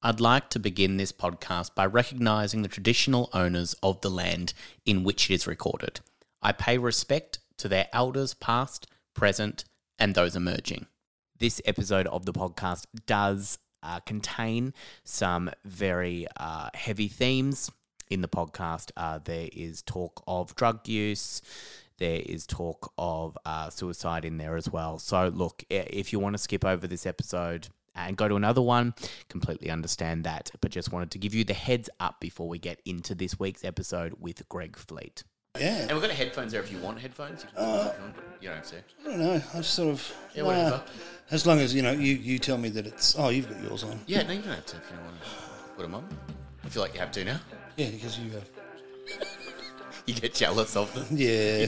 I'd like to begin this podcast by recognising the traditional owners of the land in which it is recorded. I pay respect to their elders past, present, and those emerging. This episode of the podcast does uh, contain some very uh, heavy themes. In the podcast, uh, there is talk of drug use. There is talk of uh, suicide in there as well. So, look, if you want to skip over this episode and go to another one, completely understand that. But just wanted to give you the heads up before we get into this week's episode with Greg Fleet. Yeah. And we've got headphones there if you want headphones. You, can put them if you, want, but you don't have to. Uh, I don't know. I just sort of. Yeah, whatever. nah. As long as you know, you, you tell me that it's. Oh, you've got yours on. Yeah, no, you don't have to if you don't want to put them on. I feel like you have to now. Yeah, because you have. You get jealous of them. Yeah.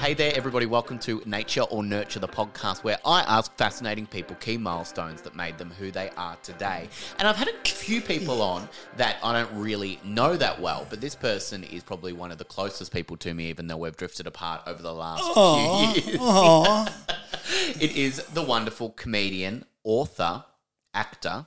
Hey there, everybody. Welcome to Nature or Nurture, the podcast where I ask fascinating people key milestones that made them who they are today. And I've had a few people on that I don't really know that well, but this person is probably one of the closest people to me, even though we've drifted apart over the last few years. It is the wonderful comedian, author, actor,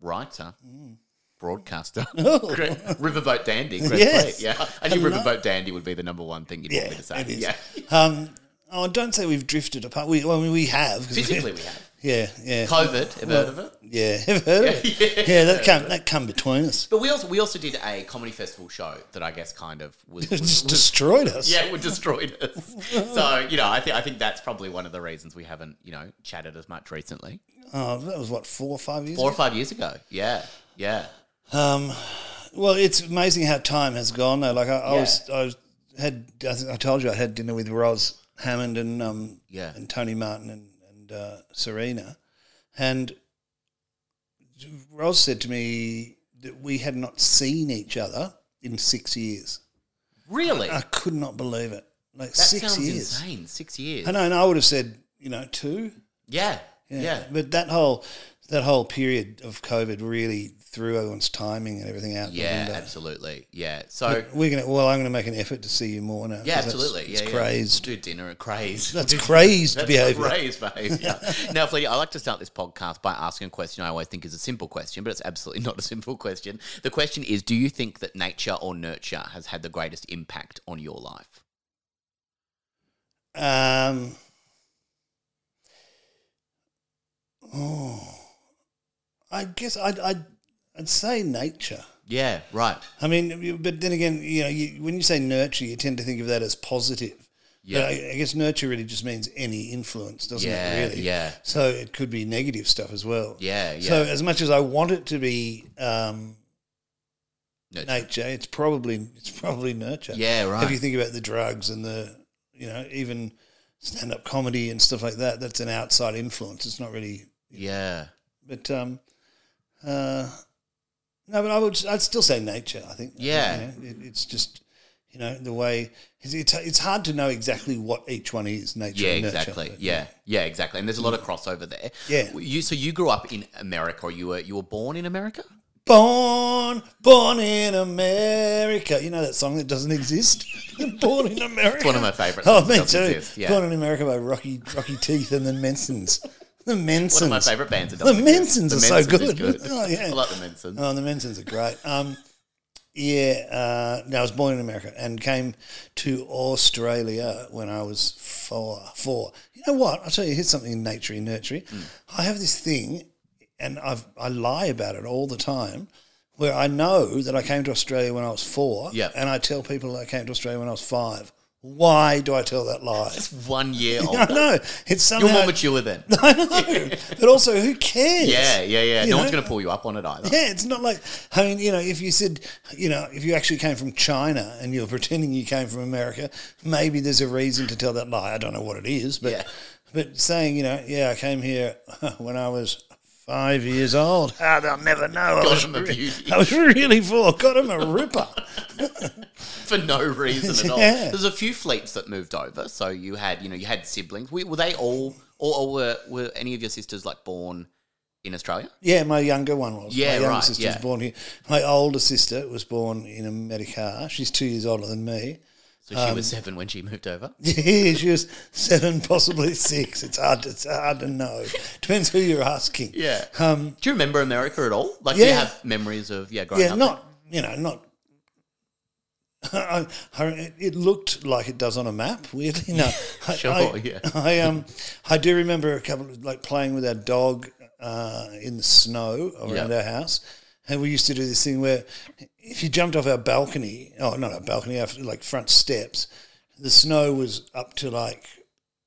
writer, mm. Broadcaster, Riverboat Dandy. Greg Yes. Yeah, I knew. Riverboat Dandy would be the number one thing you'd want me to say. it is. Yeah, Um, oh, don't say we've drifted apart. We, well, I mean, we have. physically we have. Yeah, yeah. COVID, have you heard of it? Yeah, have heard of it? Yeah, that come that come between us. But we also we also did a comedy festival show that I guess kind of was, was, just was- destroyed us. yeah, it destroyed us. So you know, I think I think that's probably one of the reasons we haven't you know chatted as much recently. Oh, that was what four or five years. Four or five years ago. Yeah, yeah. Um, well, it's amazing how time has gone. Though, like I, I Yeah. was, I was had. I, think I told you I had dinner with Ros Hammond and um, Yeah. and Tony Martin and and uh, Serena, and Ros said to me that we had not seen each other in six years. Really, I could not believe it. Like that six sounds years. insane. Six years. I know, and I would have said, you know, two. Yeah, yeah. But that whole that whole period of COVID really threw everyone's timing and everything out. Yeah, absolutely. Yeah. So We're gonna. Well, I'm gonna make an effort to see you more now. Yeah, absolutely. It's yeah, crazed. Yeah. Do dinner at craze. That's crazed That's behaviour. crazed behaviour. now, Fleet, I like to start this podcast by asking a question I always think is a simple question, but it's absolutely not a simple question. The question is Do you think that nature or nurture has had the greatest impact on your life? Um. Oh, I guess I'd, I'd I'd say nature. Yeah, right. I mean, but then again, you know, you, when you say nurture, you tend to think of that as positive. Yeah. I, I guess nurture really just means any influence, doesn't Yeah, it? Really. yeah. So it could be negative stuff as well. Yeah, yeah. So as much as I want it to be um, Nurture. nature, it's probably it's probably nurture. Yeah, right. If you think about the drugs and the you know even stand up comedy and stuff like that, that's an outside influence. It's not really. Yeah. But um, uh, no, but I would I'd still say nature. I think. Yeah. You know, it, it's just you know the way it's, it's it's hard to know exactly what each one is. Nature. Yeah, nurture, exactly. but, Yeah, yeah, exactly. And there's a lot of crossover there. Yeah. You so you grew up in America, or you were you were born in America? Born, born in America. You know that song that doesn't exist? born in America. It's one of my favourite Oh, me too. exist, yeah. Born in America by Rocky Rocky Teeth and the Mensons. The Mensons. One of my favourite bands. The. Mensons The are so Mensons is good. Oh, yeah. I like the Mensons. Oh, the Mensons are great. Um, yeah, uh, no, I was born in America and came to Australia when I was four. Four. You know what? I'll tell you. Here's something in nature and nurturing. Hmm. I have this thing, and I've I lie about it all the time. Where I know that I came to Australia when I was four, Yeah. and I tell people I came to Australia when I was five Why do I tell that lie? It's one year old. I know it's somehow. You're more mature then. I know, but also who cares? Yeah, yeah, yeah. You no know? one's going to pull you up on it either. Yeah, it's not like I mean, you know, if you said, you know, if you actually came from China and you're pretending you came from America, maybe there's a reason to tell that lie. I don't know what it is, but Yeah. but saying, you know, yeah, I came here when I was five years old. Ah, they'll never know. I Got was, him a re- beauty. I was really four. Got him a ripper. for no reason at all. Yeah. There's a few fleets that moved over, so you had, you know, you had siblings. Were, were they all, or, or were were any of your sisters like born in Australia? Yeah, my younger one was. Yeah, my younger right, sister yeah. was born here. My older sister was born in a America. She's two years older than me. So Um, she was seven when she moved over. Yeah, she was seven, possibly six. It's hard. To, it's hard to know. Depends who you're asking. Yeah. Um. Do you remember America at all? Like, do you Yeah. have memories of yeah growing Yeah. up? Not. You know. Not. I, I, it looked like it does on a map. Weirdly, no. I, Sure, I, yeah. I um. I do remember a couple of like playing with our dog uh, in the snow around Yeah. our house, and we used to do this thing where if you jumped off our balcony, oh, not our balcony, our like front steps, the snow was up to like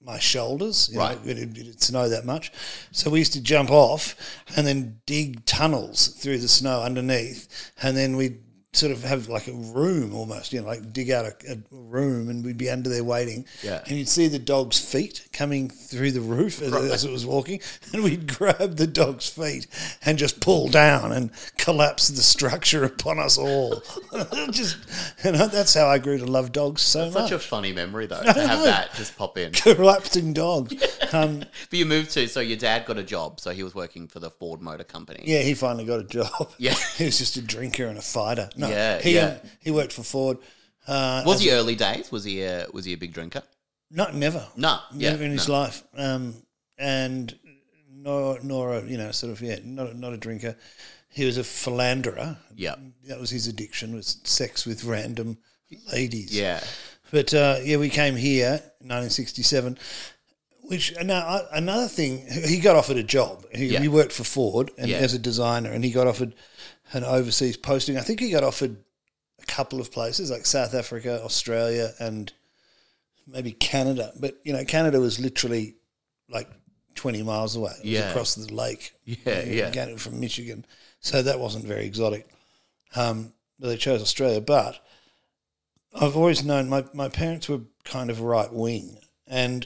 my shoulders. You Right. Know, it, it'd snow that much. So we used to jump off and then dig tunnels through the snow underneath. And then we'd sort of have like a room almost, you know, like dig out a, a room and we'd be under there waiting. Yeah. And you'd see the dog's feet coming through the roof as, as it was walking. And we'd grab the dog's feet and just pull down and collapse the structure upon us all. just, you know, that's how I grew to love dogs so Such much. Such a funny memory though to have that just pop in. collapsing dogs. Um, But you moved to so your dad got a job, so he was working for the Ford Motor Company. yeah, he finally got a job. Yeah. he was just a drinker and a fighter. No, Yeah, he, yeah. um, he worked for Ford. Uh, Was he early days? Was he a was he a big drinker? not never, No, yeah, never in his life, um, and nor nor a you know sort of yeah, not a, not a drinker. He was a philanderer. Yeah. that was his addiction was sex with random ladies. Yeah, But uh, yeah, we came here in 1967. Which now another thing, he got offered a job. He, Yeah. he worked for Ford and Yeah. as a designer, and he got offered an overseas posting. I think he got offered a couple of places like South Africa, Australia, and maybe Canada. But you know, Canada was literally like 20 miles away. It was Yeah. across the lake. Yeah, yeah. Canada from Michigan, so that wasn't very exotic. Um, but they chose Australia. But I've always known my, my parents were kind of right wing and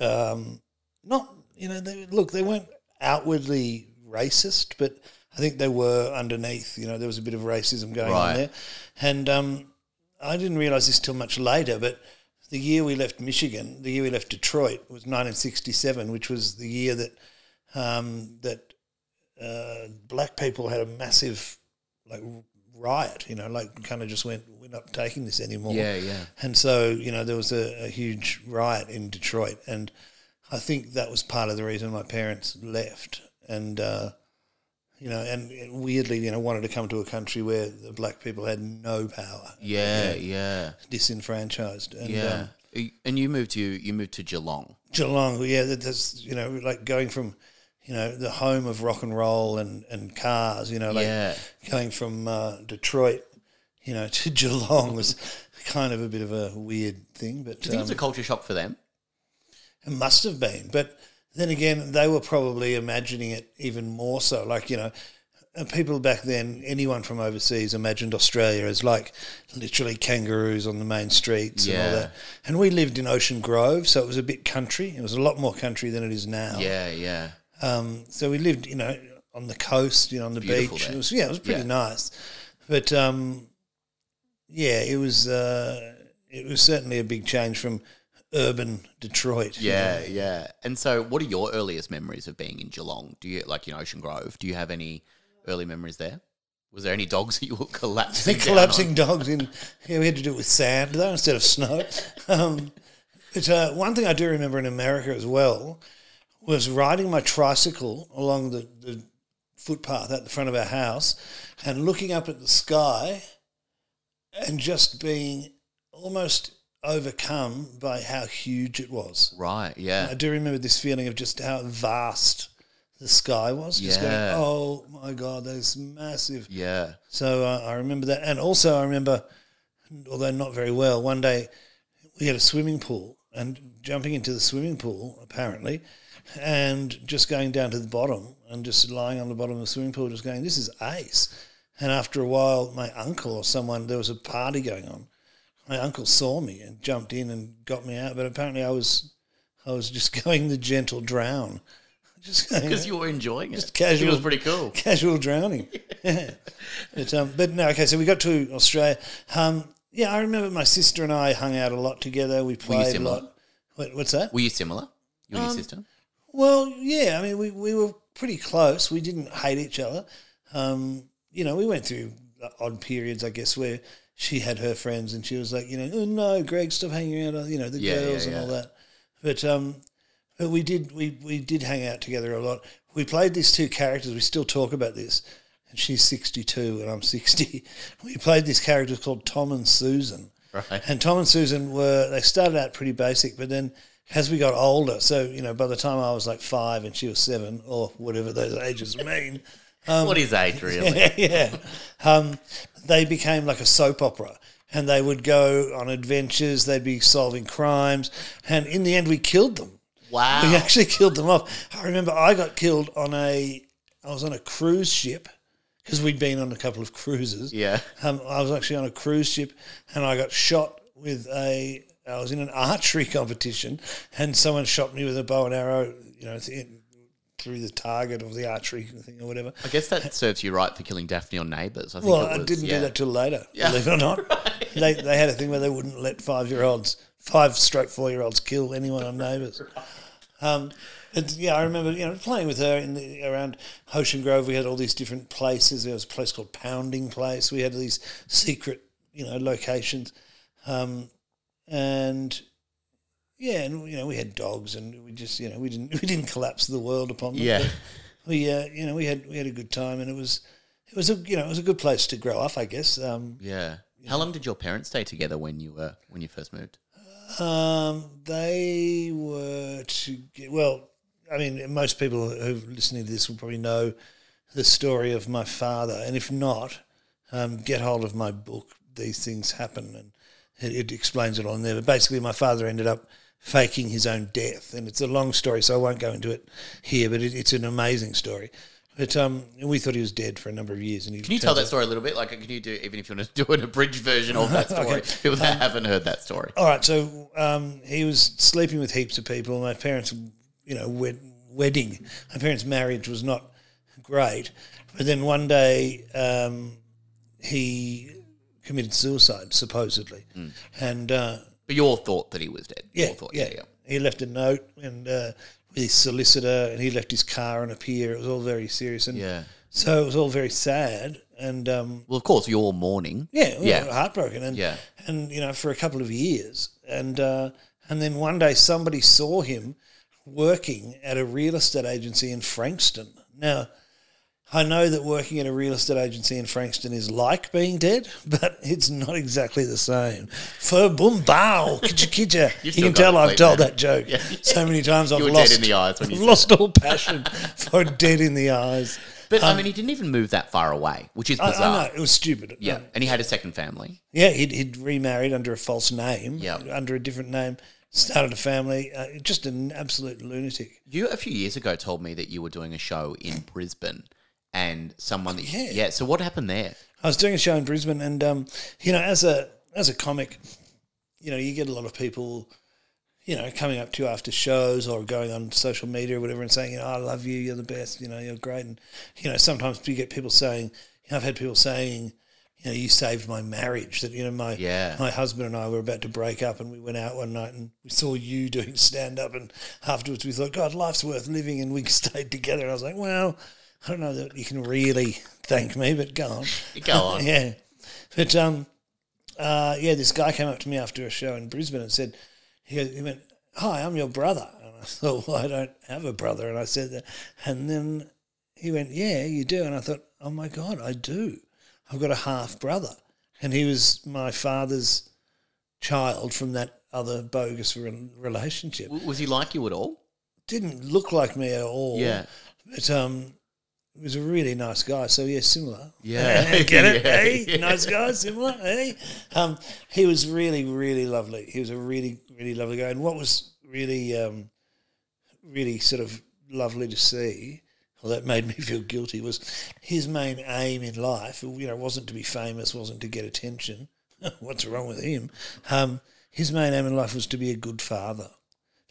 um, not, you know, they, look, they weren't outwardly racist, but I think they were underneath, you know, there was a bit of racism going Right. on there. And um, I didn't realize this till much later, but the year we left Michigan, the year we left Detroit was 1967, which was the year that um, that uh, black people had a massive like riot. You know, like kind of just went, we're not taking this anymore. yeah, yeah. And so, you know, there was a, a huge riot in Detroit. And I think that was part of the reason my parents left. And, uh, you know, and weirdly, you know, wanted to come to a country where the black people had no power, Yeah, yeah, disenfranchised. And, yeah. Um, and you moved to you moved to Geelong. Geelong, yeah, that's, you know, like going from, you know, the home of rock and roll and, and cars, you know, like Yeah. going from uh, Detroit, you know, to Geelong was kind of a bit of a weird thing. But Do you think um, it's a culture shock for them? It must have been. But then again, they were probably imagining it even more so. Like, you know, people back then, anyone from overseas imagined Australia as like literally kangaroos on the main streets and all that. And we lived in Ocean Grove, so it was a bit country. It was a lot more country than it is now. Yeah, yeah. Um, so we lived, you know, on the coast, you know, on the Beautiful beach. It was, yeah, it was pretty Yeah. nice. But um, yeah, it was uh, it was certainly a big change from urban Detroit. Yeah, yeah. And so, what are your earliest memories of being in Geelong? Do you like in Ocean Grove? Do you have any early memories there? Was there any dogs that you were collapsing? down collapsing dogs in. Yeah, we had to do it with sand though instead of snow. Um, but uh, one thing I do remember in America as well was riding my tricycle along the, the footpath at the front of our house and looking up at the sky and just being almost overcome by how huge it was. Right. Yeah. I do remember this feeling of just how vast the sky was. Just Yeah. going, oh my God, that is massive. Yeah. So uh, I remember that, and also I remember, although not very well, one day we had a swimming pool and jumping into the swimming pool apparently, and just going down to the bottom and just lying on the bottom of the swimming pool, just going, "This is ace." And after a while, my uncle or someone, there was a party going on. My uncle saw me and jumped in and got me out, but apparently I was, I was just going the gentle drown, just Because you were enjoying it. Just casual. It was pretty cool. casual drowning. yeah. But, um, but no, okay, so we got to Australia. Um, yeah, I remember my sister and I hung out a lot together. We played a similar? lot. What, what's that? Were you similar? You Um, your sister? Well, yeah, I mean, we, we were pretty close. We didn't hate each other. Um, you know, we went through odd periods, I guess, where she had her friends and she was like, you know, oh no, Greg, stop hanging out, you know, the Yeah, yeah, girls and all that. But um, but we did we we did hang out together a lot. We played these two characters. We still talk about this. And she's sixty two and I'm sixty. We played these characters called Tom and Susan. Right. And Tom and Susan were they started out pretty basic, but then as we got older, so you know, by the time I was like five and she was seven, or whatever those ages mean, what is age, really? yeah, um, they became like a soap opera. And they would go on adventures. They'd be solving crimes, and in the end, we killed them. Wow. We actually killed them off. I remember I got killed on a. I was on a cruise ship because we'd been on a couple of cruises. Yeah. Um, I was actually on a cruise ship, and I got shot with a. I was in an archery competition, and someone shot me with a bow and arrow. You know, through the target of the archery thing or whatever. I guess that serves you right for killing Daphne or Neighbours. I think Well, it I didn't yeah. do that till later, Yeah. believe it or not. They, they had a thing where they wouldn't let five year olds, five stroke four year olds kill anyone on Neighbours. Um, and yeah, I remember you know playing with her in the, around Ocean Grove. We had all these different places. There was a place called Pounding Place. We had these secret you know locations, um, and yeah, and you know we had dogs, and we just you know we didn't we didn't collapse the world upon them. Yeah. we uh, you know we had we had a good time, and it was it was a you know it was a good place to grow up, I guess. Um, Yeah. How long did your parents stay together when you were when you first moved? Um, they were to get, well. I mean, most people who are listening to this will probably know the story of my father, and if not, um, get hold of my book. These things happen, and it, it explains it all in there. But basically, my father ended up faking his own death, and it's a long story, so I won't go into it here. But it, it's an amazing story. But um, we thought he was dead for a number of years, and he Can you tell that story a little bit? Like, can you do even if you want to do an abridged version of that story? People that haven't heard that story. All right, so um, he was sleeping with heaps of people. My parents, you know, wed- wedding. My parents' marriage was not great, but then one day um, he committed suicide, supposedly, and uh, But you all thought that he was dead. You yeah, thought, yeah, he left a note and uh, with his solicitor, and he left his car on a pier. It was all very serious, and Yeah. so it was all very sad, and. Um, Well, of course, you're all mourning. yeah, we Yeah. heartbroken, and Yeah. and you know for a couple of years, and uh, and then one day somebody saw him working at a real estate agency in Frankston. Now, I know that working at a real estate agency in Frankston is like being dead, but it's not exactly the same. For boom bow, kitcha kidja. you can tell I've told that joke so many times. I've lost dead in the eyes when you lost all passion for dead in the eyes. But I mean, he didn't even move that far away, which is Um, I, bizarre. I know it was stupid. Yeah, Um, and he had a second family. Yeah, he'd, he'd remarried under a false name, Yep. under a different name, started a family. Uh, just an absolute lunatic. You a few years ago told me that you were doing a show in Brisbane, and someone that Yeah. yeah. So what happened there? I was doing a show in Brisbane, and um, you know, as a as a comic, you know, you get a lot of people, you know, coming up to you after shows or going on social media or whatever and saying, you know, I love you, you're the best, you know, you're great, and you know, sometimes you get people saying, you know, I've had people saying. You know, you saved my marriage. That you know, my Yeah. my husband and I were about to break up, and we went out one night and we saw you doing stand up, and afterwards we thought, God, life's worth living, and we stayed together. And I was like, well, I don't know that you can really thank me, but go on. Go on. yeah. But um, uh, yeah, this guy came up to me after a show in Brisbane and said, he, he went, "Hi, I'm your brother." And I thought, "Well, I don't have a brother," and I said that, and then he went, "Yeah, you do," and I thought, "Oh my god, I do. I've got a half brother," and he was my father's child from that other bogus re- relationship. W- Was he like you at all? Didn't look like me at all. Yeah. But um, he was a really nice guy. So yeah, similar. Yeah. get it? Yeah, Hey, yeah. nice guy, similar. Hey, um, he was really, really lovely. He was a really, really lovely guy. And what was really, um, really sort of lovely to see, well, that made me feel guilty, was his main aim in life. You know, wasn't to be famous, wasn't to get attention. What's wrong with him? Um, his main aim in life was to be a good father,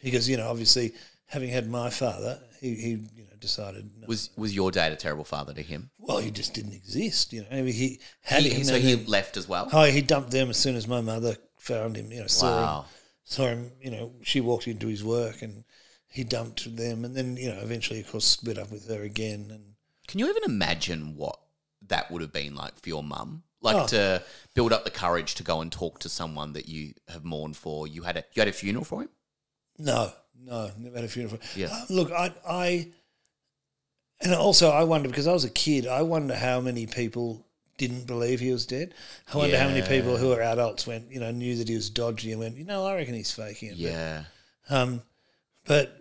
because you know, obviously, having had my father, he, he you know decided. No, Was was your dad a terrible father to him? well, he just didn't exist. You know, I mean, he had He- him. so he then- left as well. Oh, he dumped them as soon as my mother found him. You know, saw him, Wow. saw him. You know, she walked into his work and he dumped them, and then you know, eventually, of course, split up with her again. And Can you even imagine what that would have been like for your mum? Like Oh. to build up the courage to go and talk to someone that you have mourned for. You had a you had a funeral for him. no, no, never had a funeral. Yeah. Uh, look, I, I, and also I wonder because I was a kid. I wonder how many people didn't believe he was dead. I wonder how many people who are adults went, you know, knew that he was dodgy and went, you know, I reckon he's faking it. But Yeah. Um, but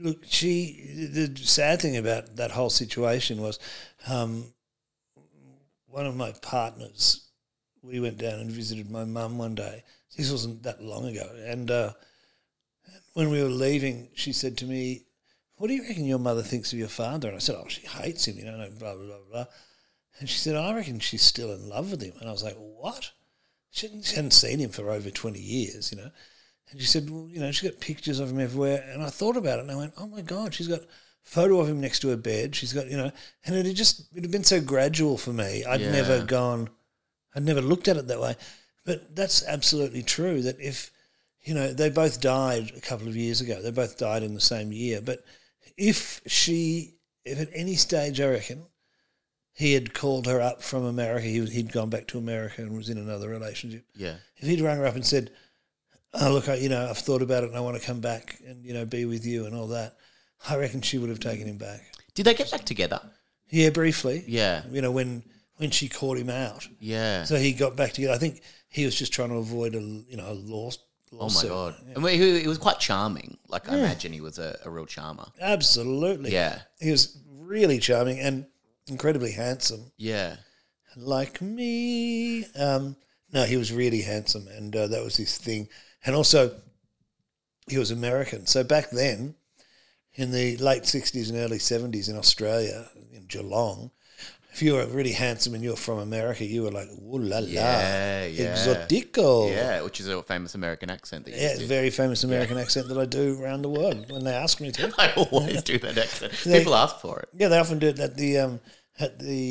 look, she. The sad thing about that whole situation was, um, one of my partners. We went down and visited my mum one day. This wasn't that long ago, and uh, when we were leaving, she said to me, "What do you reckon your mother thinks of your father?" And I said, "Oh, she hates him, you know, blah blah blah blah." And she said, "I reckon she's still in love with him." And I was like, "What?" She hadn't, she hadn't seen him for over twenty years, you know. And she said, well, you know, she's got pictures of him everywhere. And I thought about it and I went, oh my God, she's got a photo of him next to her bed. She's got, you know, and it had just, it had been so gradual for me. I'd Yeah. never gone, I'd never looked at it that way. But that's absolutely true that if, you know, they both died a couple of years ago, they both died in the same year. But if she, if at any stage, I reckon, he had called her up from America, he, he'd gone back to America and was in another relationship Yeah. if he'd rung her up and said, "Oh, look, I, you know, I've thought about it and I want to come back and you know be with you and all that," I reckon she would have taken him back. Did they get back together? Yeah, briefly. Yeah. You know when when she caught him out, Yeah. so he got back together. I think he was just trying to avoid a you know a law. Oh my lawsuit. god. And he, he was quite charming. Like I imagine he was a, a real charmer. Absolutely. Yeah. he was really charming and incredibly handsome, Yeah. like me. Um, no, he was really handsome, and uh, that was his thing. And also, he was American. So back then, in the late 60s and early 70s in Australia, in Geelong, if you were really handsome and you were from America, you were like, ooh la la, Yeah, yeah. exotico. Yeah, which is a famous American accent that you Yeah, very famous American accent that I do around the world when they ask me to. I always do that accent. They- People ask for it. Yeah, they often do it at the um, at the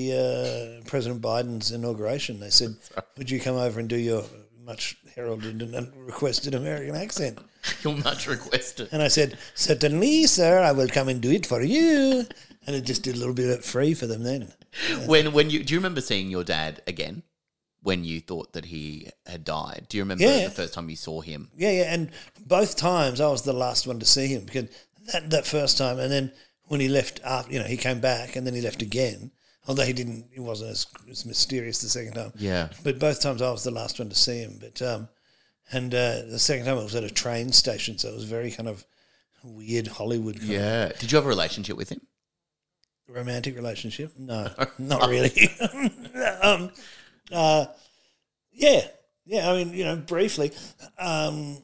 uh, President Biden's inauguration. They said, "Would you come over and do your much heralded and requested American accent?" You're much requested. And I said, "Certainly, sir. I will come and do it for you." And it just did a little bit of free for them then. When when you do you remember seeing your dad again? When you thought that he had died, do you remember Yeah. the first time you saw him? Yeah, yeah. And both times I was the last one to see him because that that first time, and then when he left after, you know, he came back and then he left again. Although he didn't, he wasn't as, as mysterious the second time. Yeah. But both times I was the last one to see him. But um, and uh, the second time it was at a train station, so it was very kind of weird Hollywood kind Yeah. Did you have a relationship with him? Romantic relationship. No, not really. um, uh, yeah, yeah. I mean, you know, briefly. Um,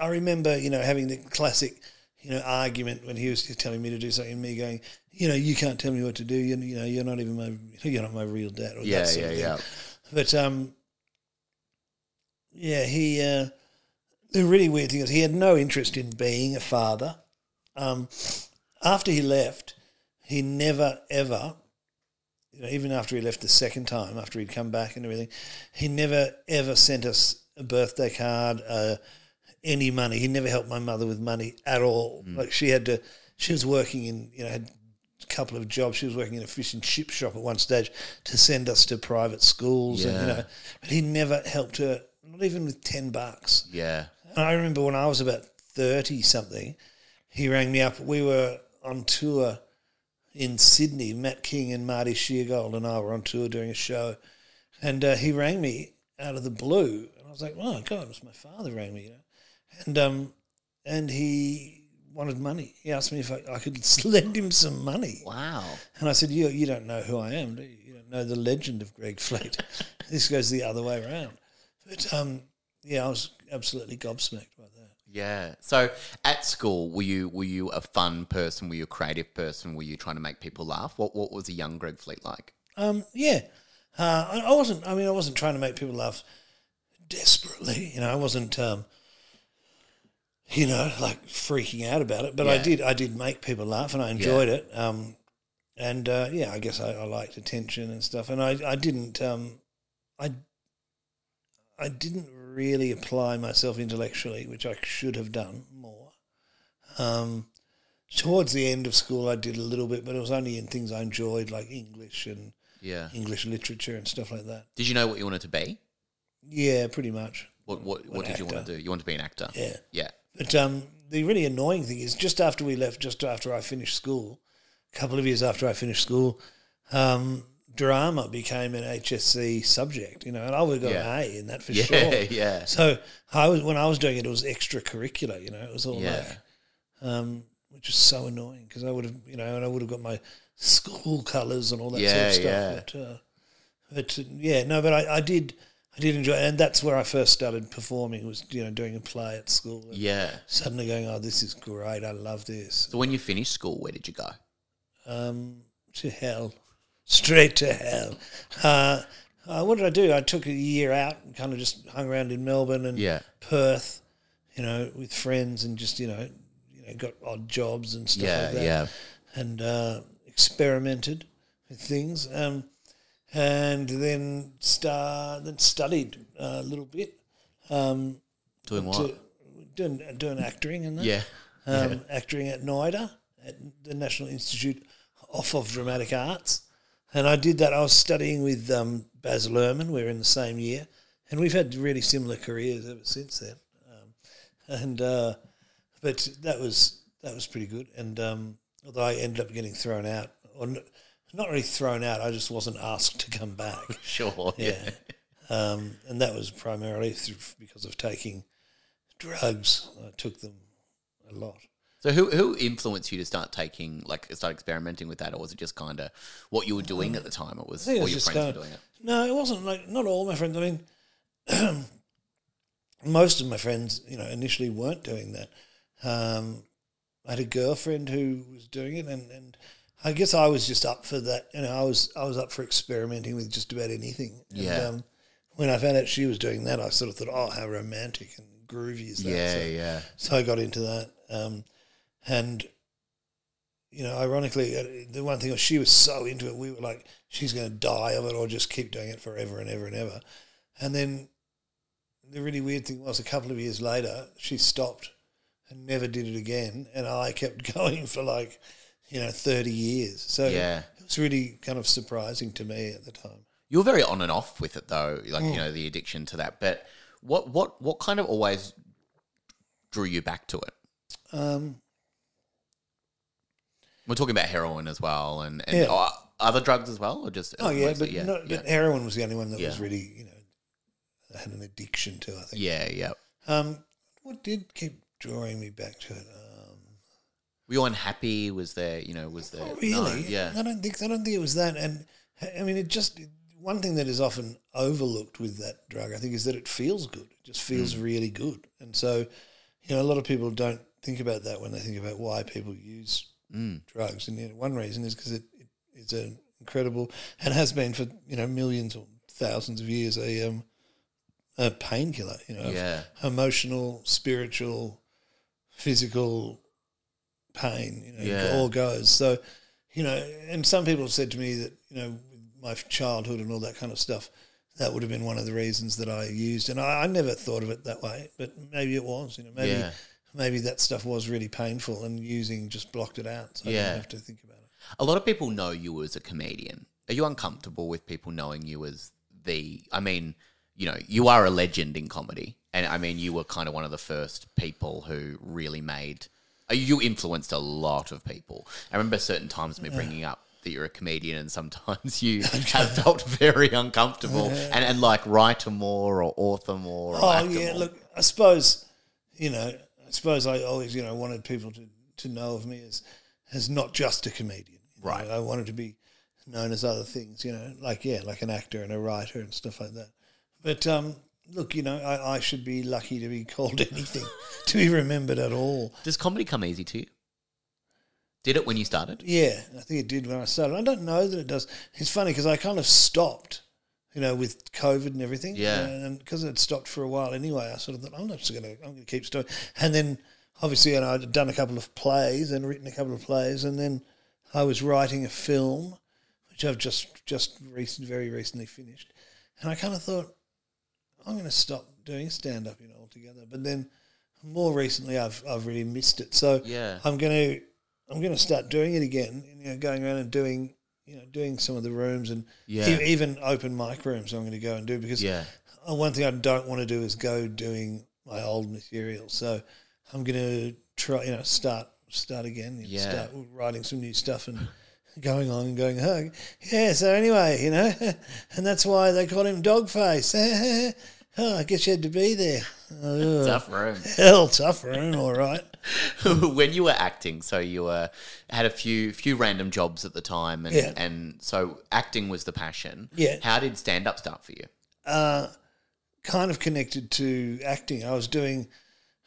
I remember, you know, having the classic, you know, argument when he was telling me to do something, and me going, you know, you can't tell me what to do. You, you know, you're not even my, you're not my real dad. Or Yeah, that sort yeah, of thing. yeah. But um, yeah, he. Uh, the really weird thing is he had no interest in being a father. Um, after he left, he never ever, you know, even after he left the second time, after he'd come back and everything, he never ever sent us a birthday card, uh, any money. He never helped my mother with money at all. Mm. Like she had to, she was working in, you know, had a couple of jobs. She was working in a fish and chip shop at one stage to send us to private schools, and you know, but he never helped her, not even with ten bucks. Yeah. I remember when I was about 30 something, he rang me up. We were on tour in Sydney. Matt King and Marty Sheargold and I were on tour doing a show. And uh, he rang me out of the blue. And I was like, oh, God, it was my father rang me, you know. And, um, and he wanted money. He asked me if I, I could lend him some money. Wow. And I said, you, you don't know who I am, do you? You don't know the legend of Greg Fleet. this goes the other way around. But um, yeah, I was absolutely gobsmacked by that. Yeah. So at school, were you were you a fun person? Were you a creative person? Were you trying to make people laugh? What what was a young Greg Fleet like? Um, yeah, uh, I, I wasn't. I mean, I wasn't trying to make people laugh desperately. You know, I wasn't. Um, you know, like freaking out about it, but I did. I did make people laugh, and I enjoyed it. Um, and uh, yeah, I guess I, I liked attention and stuff. And I, I didn't. Um, I, I didn't really apply myself intellectually, which I should have done more. Um, towards the end of school, I did a little bit, but it was only in things I enjoyed, like English and Yeah. English literature and stuff like that. Did you know what you wanted to be? Yeah, pretty much. What what, what did you want to do? You want to be an actor? Yeah. Yeah. But um, the really annoying thing is, just after we left, just after I finished school, a couple of years after I finished school, um, drama became an HSC subject. You know, and I would have got Yeah. an A in that for Yeah, sure. yeah. So I was when I was doing it, it was extracurricular. You know, it was all Yeah. like, um, which is so annoying because I would have, you know, and I would have got my school colours and all that sort of stuff. yeah. But, uh, but uh, yeah, no, but I, I did, I did enjoy, it. and that's where I first started performing. Was you know doing a play at school. Yeah. Suddenly going, oh, this is great. I love this. So when you finished school, where did you go? Um, to hell, straight to hell. Uh, uh, what did I do? I took a year out and kind of just hung around in Melbourne and Yeah. Perth, you know, with friends and just you know, you know, got odd jobs and stuff Yeah, like that. yeah. and uh, experimented with things, um, and then star then studied a little bit. Um, Doing what? to- doing doing acting and that. yeah. Um, acting at NIDA, at the National Institute off of Dramatic Arts. And I did that. I was studying with um, Baz Luhrmann. We were in the same year. And we've had really similar careers ever since then. Um, and uh, but that was that was pretty good. And um, although I ended up getting thrown out, or n- not really thrown out, I just wasn't asked to come back. Sure. Yeah. Um, and that was primarily through, because of taking drugs. I took them a lot. So who who influenced you to start taking like start experimenting with that, or was it just kind of what you were doing at the time? It was I think it all was your just friends going- were doing it. No, it wasn't like not all my friends. I mean, most of my friends, you know, initially weren't doing that. Um, I had a girlfriend who was doing it, and, and I guess I was just up for that. You know, I was I was up for experimenting with just about anything. Yeah. Um, when I found out she was doing that, I sort of thought, oh, how romantic and groovy is that? Yeah, So- yeah. so I got into that. Um, and, you know, ironically, uh, the one thing was she was so into it, we were like, she's going to die of it or just keep doing it forever and ever and ever. And then the really weird thing was a couple of years later, she stopped and never did it again. And I kept going for like, you know, 30 years. So Yeah. it was really kind of surprising to me at the time. You're very on and off with it though, like Mm. you know the addiction to that. But what what what kind of always drew you back to it? Um, We're talking about heroin as well, and, and Yeah. other drugs as well, or just oh, yeah, mostly- but, yeah, not, yeah. but heroin was the only one that was really, you know, had an addiction to, I think. yeah, yeah. Um, what did keep drawing me back to it? Um, Were you unhappy? Was there, you know, was there? not no, really. yeah, I don't think I don't think it was that. And I mean, it just one thing that is often overlooked with that drug, I think, is that it feels good. It just feels Mm. really good. And so, you know, a lot of people don't think about that when they think about why people use Mm. drugs. And you know, one reason is because it, it is an incredible and has been for you know millions or thousands of years a um, a painkiller. You know, Yeah. emotional, spiritual, physical pain. You know, Yeah. it all goes. So, you know, and some people have said to me that you know, my childhood and all that kind of stuff. That would have been one of the reasons that I used, and I, I never thought of it that way. But maybe it was, you know, maybe Yeah. Maybe that stuff was really painful, and using just blocked it out, so I Yeah. didn't have to think about it. A lot of people know you as a comedian. Are you uncomfortable with people knowing you as the? I mean, you know, you are a legend in comedy, and I mean, you were kind of one of the first people who really made. uh, You influenced a lot of people. I remember certain times me bringing up that you're a comedian, and sometimes you have felt very uncomfortable, and, and like writer more or author more. Or Oh yeah, more. look, I suppose you know, I suppose I always you know wanted people to to know of me as as not just a comedian. you know. Right. I wanted to be known as other things, you know, like yeah, like an actor and a writer and stuff like that. But um, look, you know, I, I should be lucky to be called anything, to be remembered at all. Does comedy come easy to you? Did it when you started? Yeah, I think it did when I started. I don't know that it does. It's funny because I kind of stopped, you know, with COVID and everything. Yeah. and because it stopped for a while anyway, I sort of thought I'm not just going to. I'm going to keep doing. And then obviously, you know, I'd done a couple of plays and written a couple of plays, and then I was writing a film, which I've just just recent, very recently finished, and I kind of thought I'm going to stop doing stand up, you know, altogether. But then more recently, I've I've really missed it. So Yeah. I'm going to I'm going to start doing it again. You know, going around and doing you know doing some of the rooms and Yeah. e- even open mic rooms. I'm going to go and do because Yeah. uh, one thing I don't want to do is go doing my old material. So I'm going to try, you know, start start again. You know, Yeah. Start writing some new stuff and going on and going, oh, yeah. So anyway, you know, and that's why they call him Dogface. oh, I guess you had to be there. Oh, Tough room. hell, tough room, all right. when you were acting, so you were had a few few random jobs at the time, and Yeah. and so acting was the passion. Yeah. How did stand up start for you? uh, kind of connected to acting. I was doing,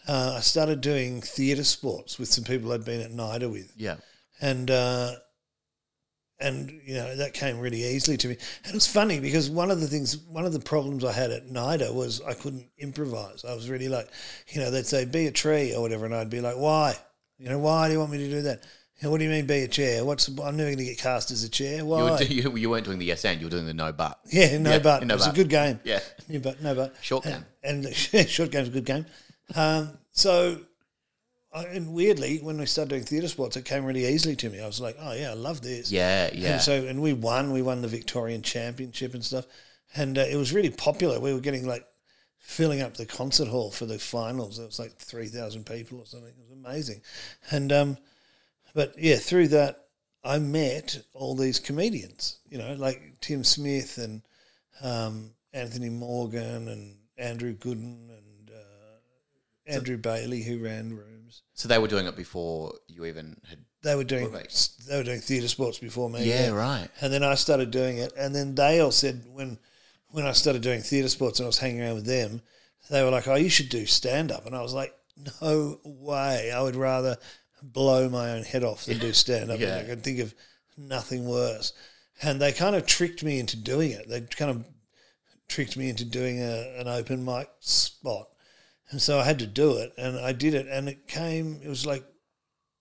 uh, I started doing theatre sports with some people I'd been at NIDA with, Yeah. and uh, and you know that came really easily to me. And it was funny because one of the things, one of the problems I had at NIDA was I couldn't improvise. I was really like, you know, they'd say be a tree or whatever, and I'd be like, why? You know, why do you want me to do that? You know, what do you mean be a chair? What's I'm never going to get cast as a chair. You, Why? were, you, you weren't doing the yes and you were doing the no but. Yeah, no Yeah, but. no it was but. a good game. Yeah. No but. No but. Short And- game. And, short game's a good game. Um, so, I, and weirdly, when we started doing theatre sports, it came really easily to me. I was like, oh yeah, I love this. Yeah, yeah. And so, and we won. We won the Victorian Championship and stuff, and uh, it was really popular. We were getting like filling up the concert hall for the finals. It was like three thousand people or something. It was amazing, and um, but yeah, through that, I met all these comedians. You know, like Tim Smith and um, Anthony Morgan and Andrew Gooden and Andrew Bailey, who ran rooms. so they were doing it before you even had. They were doing they? were doing theatre sports before me. Yeah, right. And then I started doing it, and then they all said when when I started doing theatre sports and I was hanging around with them, they were like, "Oh, you should do stand up," and I was like, "No way! I would rather blow my own head off than do stand up. Yeah. I could think of nothing worse." And they kind of tricked me into doing it. They kind of tricked me into doing a, an open mic spot. And so I had to do it, and I did it, and it came. It was like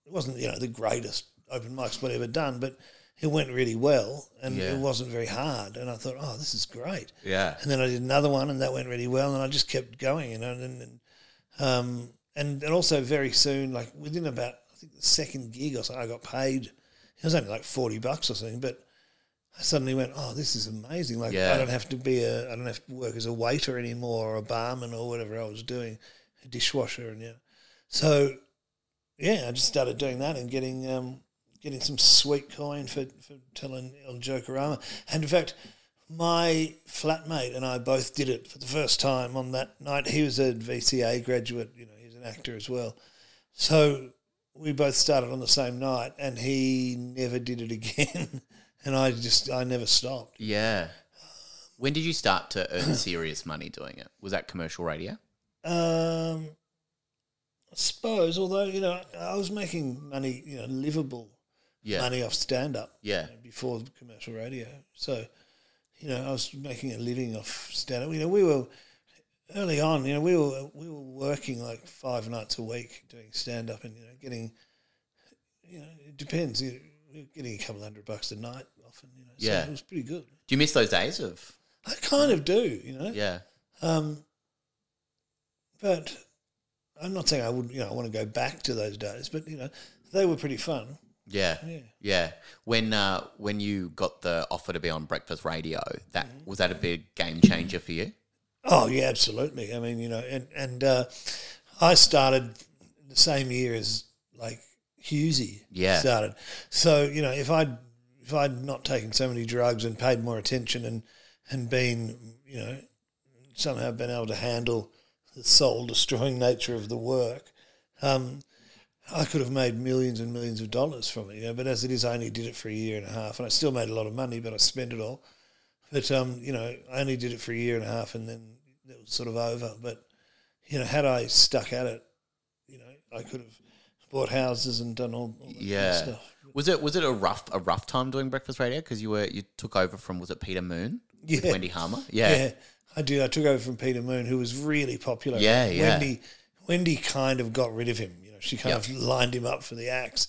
it wasn't you know the greatest open mic spot I've ever done, but it went really well, and Yeah. it wasn't very hard. And I thought, oh, this is great. Yeah. And then I did another one, and that went really well, and I just kept going, you know. And and um, and, and also very soon, like within about I think the second gig or something, I got paid. It was only like forty bucks or something, but I suddenly went, oh, this is amazing. Like Yeah. I don't have to be a, I don't have to work as a waiter anymore or a barman or whatever I was doing, a dishwasher, and yeah. So yeah, I just started doing that and getting um, getting some sweet coin for, for telling El Jokerama. And in fact, my flatmate and I both did it for the first time on that night. He was a VCA graduate, you know, he's an actor as well. So we both started on the same night, and he never did it again. and I just, I never stopped. Yeah. When did you start to earn serious money doing it? Was that commercial radio? Um, I suppose, although you know, I was making money, you know, livable Yeah. money off stand up. Yeah. before commercial radio. So, you know, I was making a living off stand up. You know, we were early on. You know, we were we were working like five nights a week doing stand up, and you know, getting, you know, it depends. You know, we were getting a couple hundred bucks a night often. You know, so Yeah. it was pretty good. Do you miss those days of? I kind of do. You know, Yeah. um, but I'm not saying I would. You know, I want to go back to those days, but you know, they were pretty fun. Yeah. Yeah. Yeah. When uh, when you got the offer to be on breakfast radio, that Mm-hmm. was that a big game changer for you? Oh yeah, absolutely. I mean, you know, and and uh, I started the same year as like Hughesy Yeah. started. So you know, if I'd if I'd not taken so many drugs and paid more attention and and been you know somehow been able to handle the soul destroying nature of the work, um, I could have made millions and millions of dollars from it, you know. But as it is, I only did it for a year and a half, and I still made a lot of money, but I spent it all. But um, you know, I only did it for a year and a half, and then it was sort of over. But you know, had I stuck at it, you know, I could have bought houses and done all, all that kind of stuff. Was it was it a rough a rough time doing breakfast radio because you were you took over from was it Peter Moon with Yeah. Wendy Harmer? Yeah. Yeah. I did. I took over from Peter Moon, who was really popular. Yeah, yeah. Wendy, Wendy kind of got rid of him. You know, she kind Yep. of lined him up for the axe,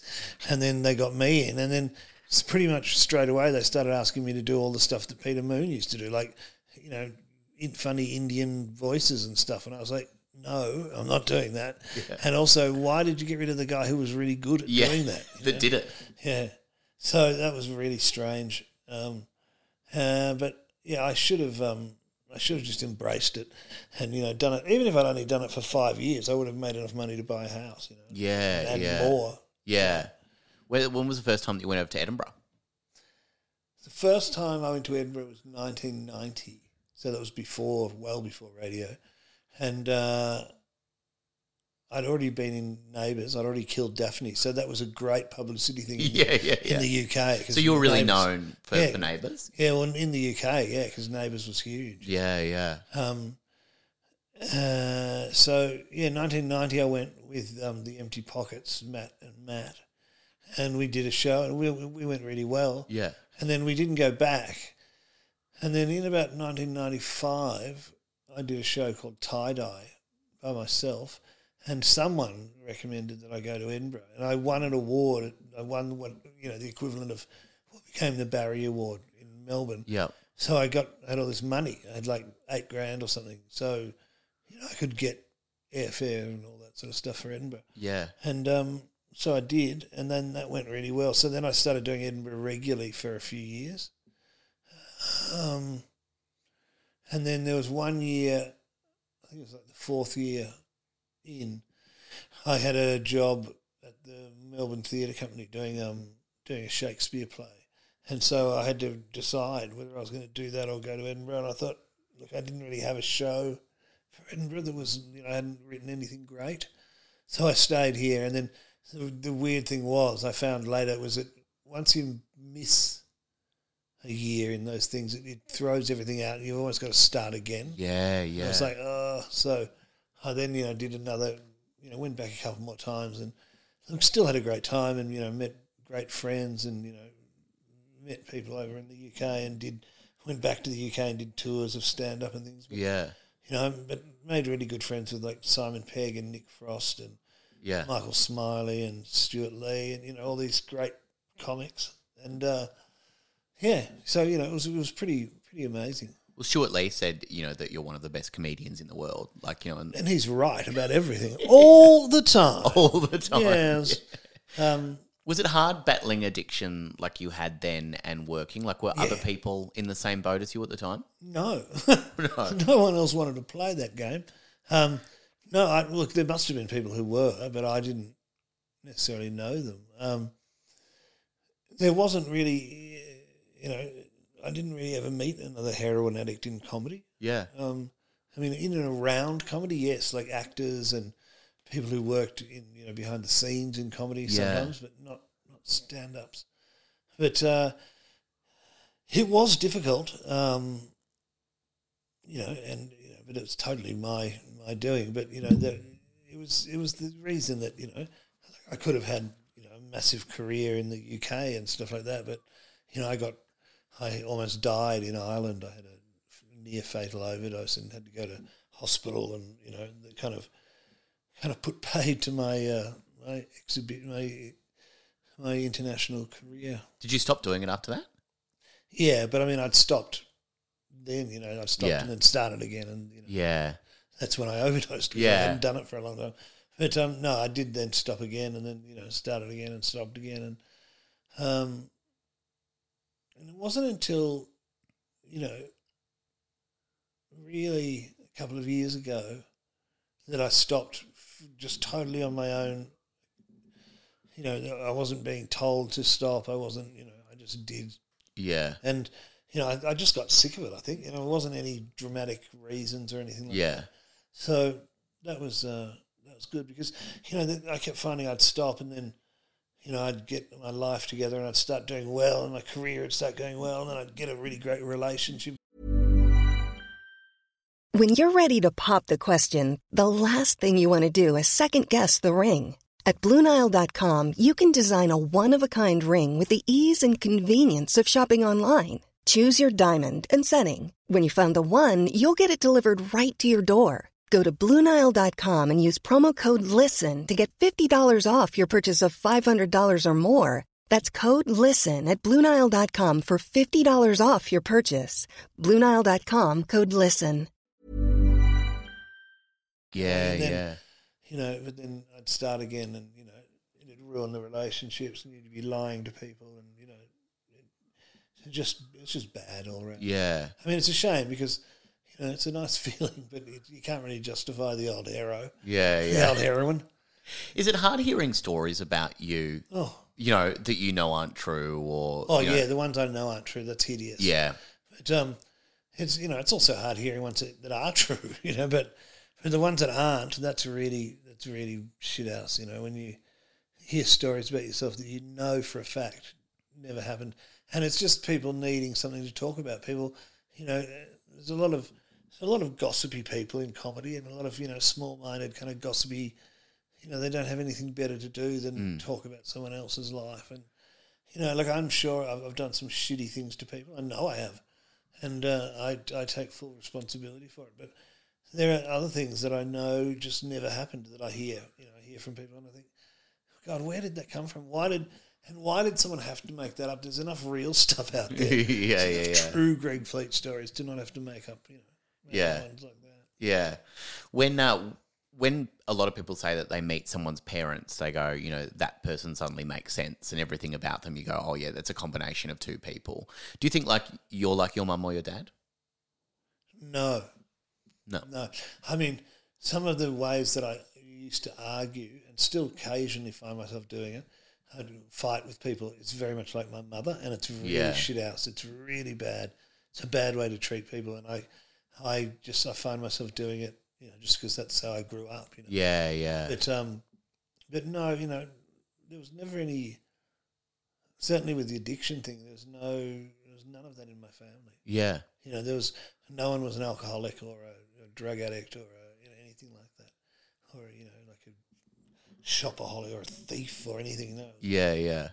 and then they got me in, and then it's pretty much straight away they started asking me to do all the stuff that Peter Moon used to do, like you know, in funny Indian voices and stuff. And I was like, no, I'm not doing that. And also, why did you get rid of the guy who was really good at Yeah. doing that? that know? did it. Yeah. So that was really strange. Um, uh, but yeah, I should have. Um, I should have just embraced it, and you know, done it. Even if I'd only done it for five years, I would have made enough money to buy a house. You know, Yeah, and yeah, more. yeah. When, when was the first time that you went over to Edinburgh? The first time I went to Edinburgh was 1990, so that was before, well before radio, and uh, I'd already been in Neighbours. I'd already killed Daphne, so that was a great publicity thing. In, Yeah, yeah, in the UK. So you're really Neighbours- known for, Yeah. for Neighbours. Yeah, well, in the UK, yeah, because Neighbours was huge. Yeah, yeah, Um, uh, so yeah, 1990, I went with um, the Empty Pockets, Matt and Matt, and we did a show, and we we went really well. yeah. And then we didn't go back, and then in about 1995, I did a show called Tie Dye by myself, and someone recommended that I go to Edinburgh, and I won an award. I won what you know the equivalent of what became the Barry Award in Melbourne. Yeah. So I got I had all this money. I had like eight grand or something. So you know I could get airfare and all that sort of stuff for Edinburgh. Yeah. And um, so I did, and then that went really well. So then I started doing Edinburgh regularly for a few years. Um, and then there was one year, I think it was like the fourth year in, I had a job at the Melbourne Theatre Company doing um doing a Shakespeare play, and so I had to decide whether I was going to do that or go to Edinburgh. And I thought, look, I didn't really have a show for Edinburgh was, you know, I hadn't written anything great. So I stayed here, and then the, the weird thing was, I found later was that once you miss a year in those things, it, it throws everything out. You've almost got to start again. Yeah, I yeah. was like, oh, so I then you know did another, you know, went back a couple more times, and still had a great time, and you know met great friends, and you know met people over in the UK, and did went back to the UK and did tours of stand up and things. But, yeah. you know, but made really good friends with like Simon Pegg and Nick Frost and Yeah. Michael Smiley and Stewart Lee and you know all these great comics and uh, yeah, so you know it was it was pretty pretty amazing. Well, Stewart Lee said, you know, that you're one of the best comedians in the world. Like, you know, and And he's right about everything all the time. all the time. Yes. Um, Was it hard battling addiction like you had then and working? Like, were other people in the same boat as you at the time? no, No. no one else wanted to play that game. Um, no, I, look, there must have been people who were, but I didn't necessarily know them. Um, there wasn't really, you know, I didn't really ever meet another heroin addict in comedy. Yeah. Um, I mean, in and around comedy, yes, like actors and people who worked in, you know, behind the scenes in comedy Yeah. sometimes, but not not stand ups. But uh, it was difficult, um, you know, and you know, but it was totally my my doing. But you know, that it was it was the reason that you know I could have had you know a massive career in the UK and stuff like that. But you know, I got I almost died in Ireland. I had a near fatal overdose and had to go to hospital, and you know, that kind of kind of put paid to my uh, my exhibit my my international career. Did you stop doing it after that? Yeah, but I mean, I'd stopped then. You know, I stopped Yeah. and then started again, and you know, Yeah. that's when I overdosed. 'cause I Yeah. hadn't done it for a long time. But um, no, I did then stop again, and then you know started again and stopped again, and um, and it wasn't until you know really a couple of years ago that I stopped just totally on my own. You know, I wasn't being told to stop. I wasn't, you know, I just did Yeah. and you know, I, I just got sick of it. I think you know, it wasn't any dramatic reasons or anything like Yeah. that. So that was uh, that that was good because you know I kept finding I'd stop and then you know I'd get my life together and I'd start doing well and my career would start going well and then I'd get a really great relationship. When you're ready to pop the question, the last thing you want to do is second guess the ring. At Bluenile.com, you can design a one of a kind ring with the ease and convenience of shopping online. Choose your diamond and setting. When you find the one, you'll get it delivered right to your door. Go to Bluenile.com and use promo code LISTEN to get $50 off your purchase of $500 or more. That's code LISTEN at Bluenile.com for $50 off your purchase. Bluenile.com code LISTEN. Yeah, And then, yeah. You know, but then I'd start again and, you know, it'd ruin the relationships and you'd be lying to people and, you know, it, it just, it's just bad all around. Yeah. I mean, it's a shame because, you know, it's a nice feeling, but it, you can't really justify the old hero, Yeah, the yeah. old heroin. Is it hard hearing stories about you, Oh, you know, that you know aren't true or oh you know- yeah, the ones I know aren't true. That's hideous. Yeah. But um, it's you know it's also hard hearing ones that, that are true, you know. But for the ones that aren't, that's really that's really shit house. You know, when you hear stories about yourself that you know for a fact never happened, and it's just people needing something to talk about. People, you know, there's a lot of there's a lot of gossipy people in comedy, and a lot of you know small-minded kind of gossipy. You know, they don't have anything better to do than talk about someone else's life, and you know, like I'm sure I've, I've done some shitty things to people. I know I have, and uh, I I take full responsibility for it. But there are other things that I know just never happened that I hear. You know, I hear from people, and I think, God, where did that come from? Why did and why did someone have to make that up? There's enough real stuff out there. yeah, yeah, yeah. True Greg Fleet stories do not have to make up. You know, Yeah. like. Yeah. When uh, when a lot of people say that they meet someone's parents, they go, you know, that person suddenly makes sense and everything about them, you go, oh yeah, that's a combination of two people. Do you think like you're like your mum or your dad? No, No. No, I mean some of the ways that I used to argue, and still occasionally find myself doing it. I'd fight with people. It's very much like my mother, and it's really Yeah. shit house. It's really bad. It's a bad way to treat people, and I, I just I find myself doing it, you know, just because that's how I grew up. You know, Yeah, yeah. but um, but no, you know, there was never any. Certainly with the addiction thing, there was no, there was none of that in my family. Yeah. You know, there was no one was an alcoholic or a, a drug addict or a, you know, anything like that, or you know, like a shopaholic or a thief or anything. No, Yeah, yeah.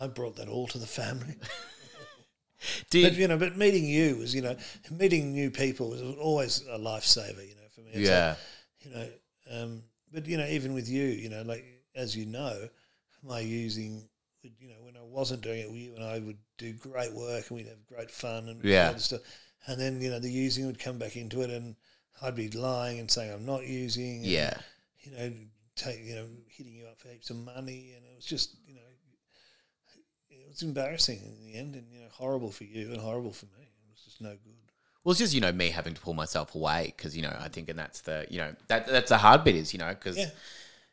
I brought that all to the family. Do but you, know, but meeting you was, you know, meeting new people was always a lifesaver. You know, for me. It's like, yeah. you know, um, but you know, even with you, you know, like as you know, my using, you know, when I wasn't doing it, you and I would do great work and we'd have great fun and Yeah. that stuff. And then you know, the using would come back into it, and I'd be lying and saying I'm not using. and, Yeah. you know, take you know, hitting you up for heaps of money, and it was just you know, it was embarrassing in the end, and you know, horrible for you and horrible for me. It was just no good. Well, it's just you know me having to pull myself away because you know I think, and that's the you know that that's the hard bit is you know because Yeah.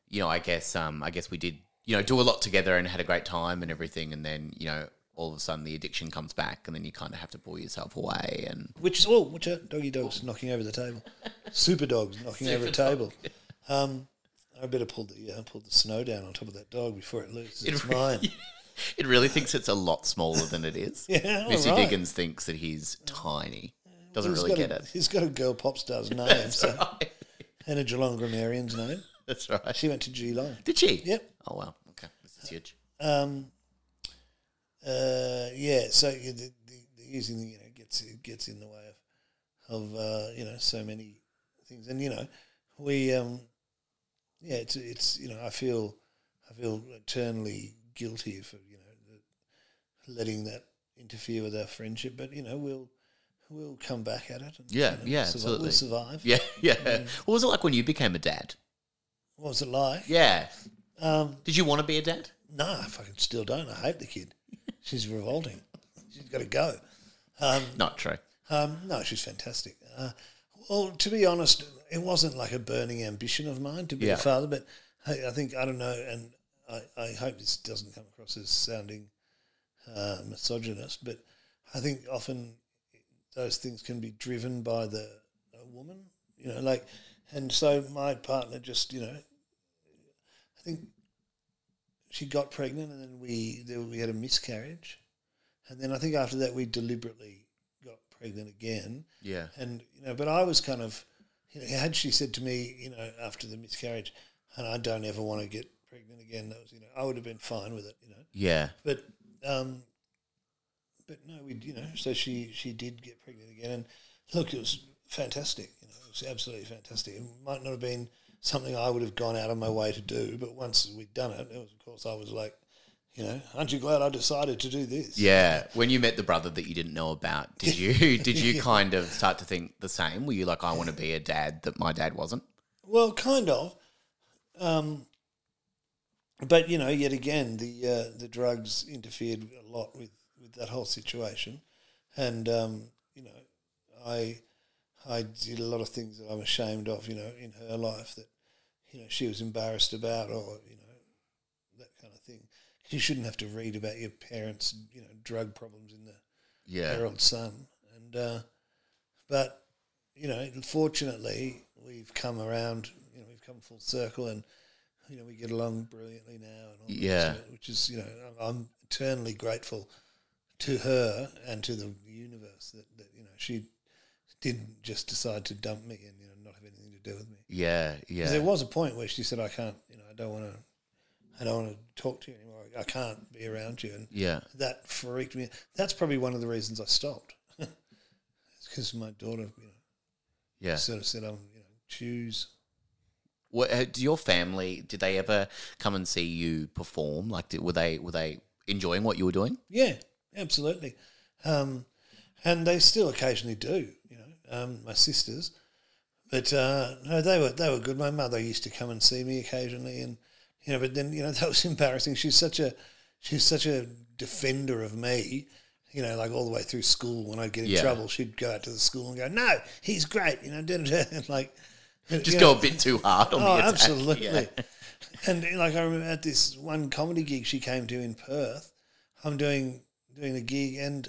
you know I guess um I guess we did you know do a lot together and had a great time and everything, and then you know all of a sudden the addiction comes back, and then you kind of have to pull yourself away, and Which is oh, which are doggy dogs knocking over the table, super dogs knocking over a table. Um, I better pull the yeah, pull the snow down on top of that dog before it loses its mind. it really thinks it's a lot smaller than it is. Yeah, Missy all right. Diggins thinks that he's tiny, doesn't He's really get a, it. He's got a girl pop star's name, so, and a Geelong grammarian's name. That's right. She went to Geelong. Did she? Yep. Oh wow. Okay, this is huge. Um, uh, yeah, so the, the, the using the, you know gets it gets in the way of of uh, you know so many things, and you know we um, yeah it's it's you know I feel I feel eternally guilty for you know the, letting that interfere with our friendship, but you know we'll we'll come back at it. And, Yeah, you know, yeah, survive, absolutely. We'll survive. Yeah, yeah. What was it like when you became a dad? What was it like? Yeah. Um, Did you want to be a dad? No, I fucking still don't. I hate the kid. She's revolting. She's got to go. Um, Not true. um, no, she's fantastic. Uh, well, to be honest, it wasn't like a burning ambition of mine to be Yeah. a father, but I, I think, I don't know, and I, I hope this doesn't come across as sounding uh, misogynist, but I think often those things can be driven by the a woman, you know, like, and so my partner just, you know, I think she got pregnant, and then we then we had a miscarriage, and then I think after that we deliberately got pregnant again. Yeah. And you know, but I was kind of, you know, had she said to me, you know, after the miscarriage, and I don't ever want to get pregnant again, that was, you know, I would have been fine with it, you know. Yeah. But, um, but no, we, you know, so she she did get pregnant again, and look, it was fantastic. You know, it was absolutely fantastic. It might not have been something I would have gone out of my way to do, but once we'd done it, it was, of course, I was like, you know, aren't you glad I decided to do this? Yeah. When you met the brother that you didn't know about, did you did you kind of start to think the same? Were you like, I want to be a dad that my dad wasn't? Well, kind of. Um, but you know, yet again, the uh, the drugs interfered a lot with, with that whole situation, and um, you know, I I did a lot of things that I'm ashamed of, you know, in her life that you know she was embarrassed about, or you know, that kind of thing. You shouldn't have to read about your parents, you know, drug problems in the Yeah. Herald Sun, and uh, but you know, fortunately, we've come around. You know, we've come full circle, and you know, we get along brilliantly now. And all Yeah. it, which is you know, I'm eternally grateful to her and to the universe that, that you know she didn't just decide to dump me and you know not have anything to do with me. Yeah, Yeah. There was a point where she said, "I can't, you know, I don't want to, I don't want to talk to you anymore. I can't be around you." And Yeah. that freaked me. That's probably one of the reasons I stopped. it's because my daughter, you know, Yeah. sort of said, "I'm, you know, choose." What, uh, do your family did they ever come and see you perform? Like, did, were they were they enjoying what you were doing? Yeah, absolutely. Um, and they still occasionally do, you know, um, my sisters. But uh, no, they were they were good. My mother used to come and see me occasionally, and you know, but then you know that was embarrassing. She's such a she's such a defender of me. You know, like all the way through school, when I'd get in Yeah. trouble, she'd go out to the school and go, "No, he's great," you know, da, da, da, and like Just you go a bit too hard on Oh, the attack. absolutely. Yeah. And like I remember at this one comedy gig she came to in Perth, I'm doing doing the gig, and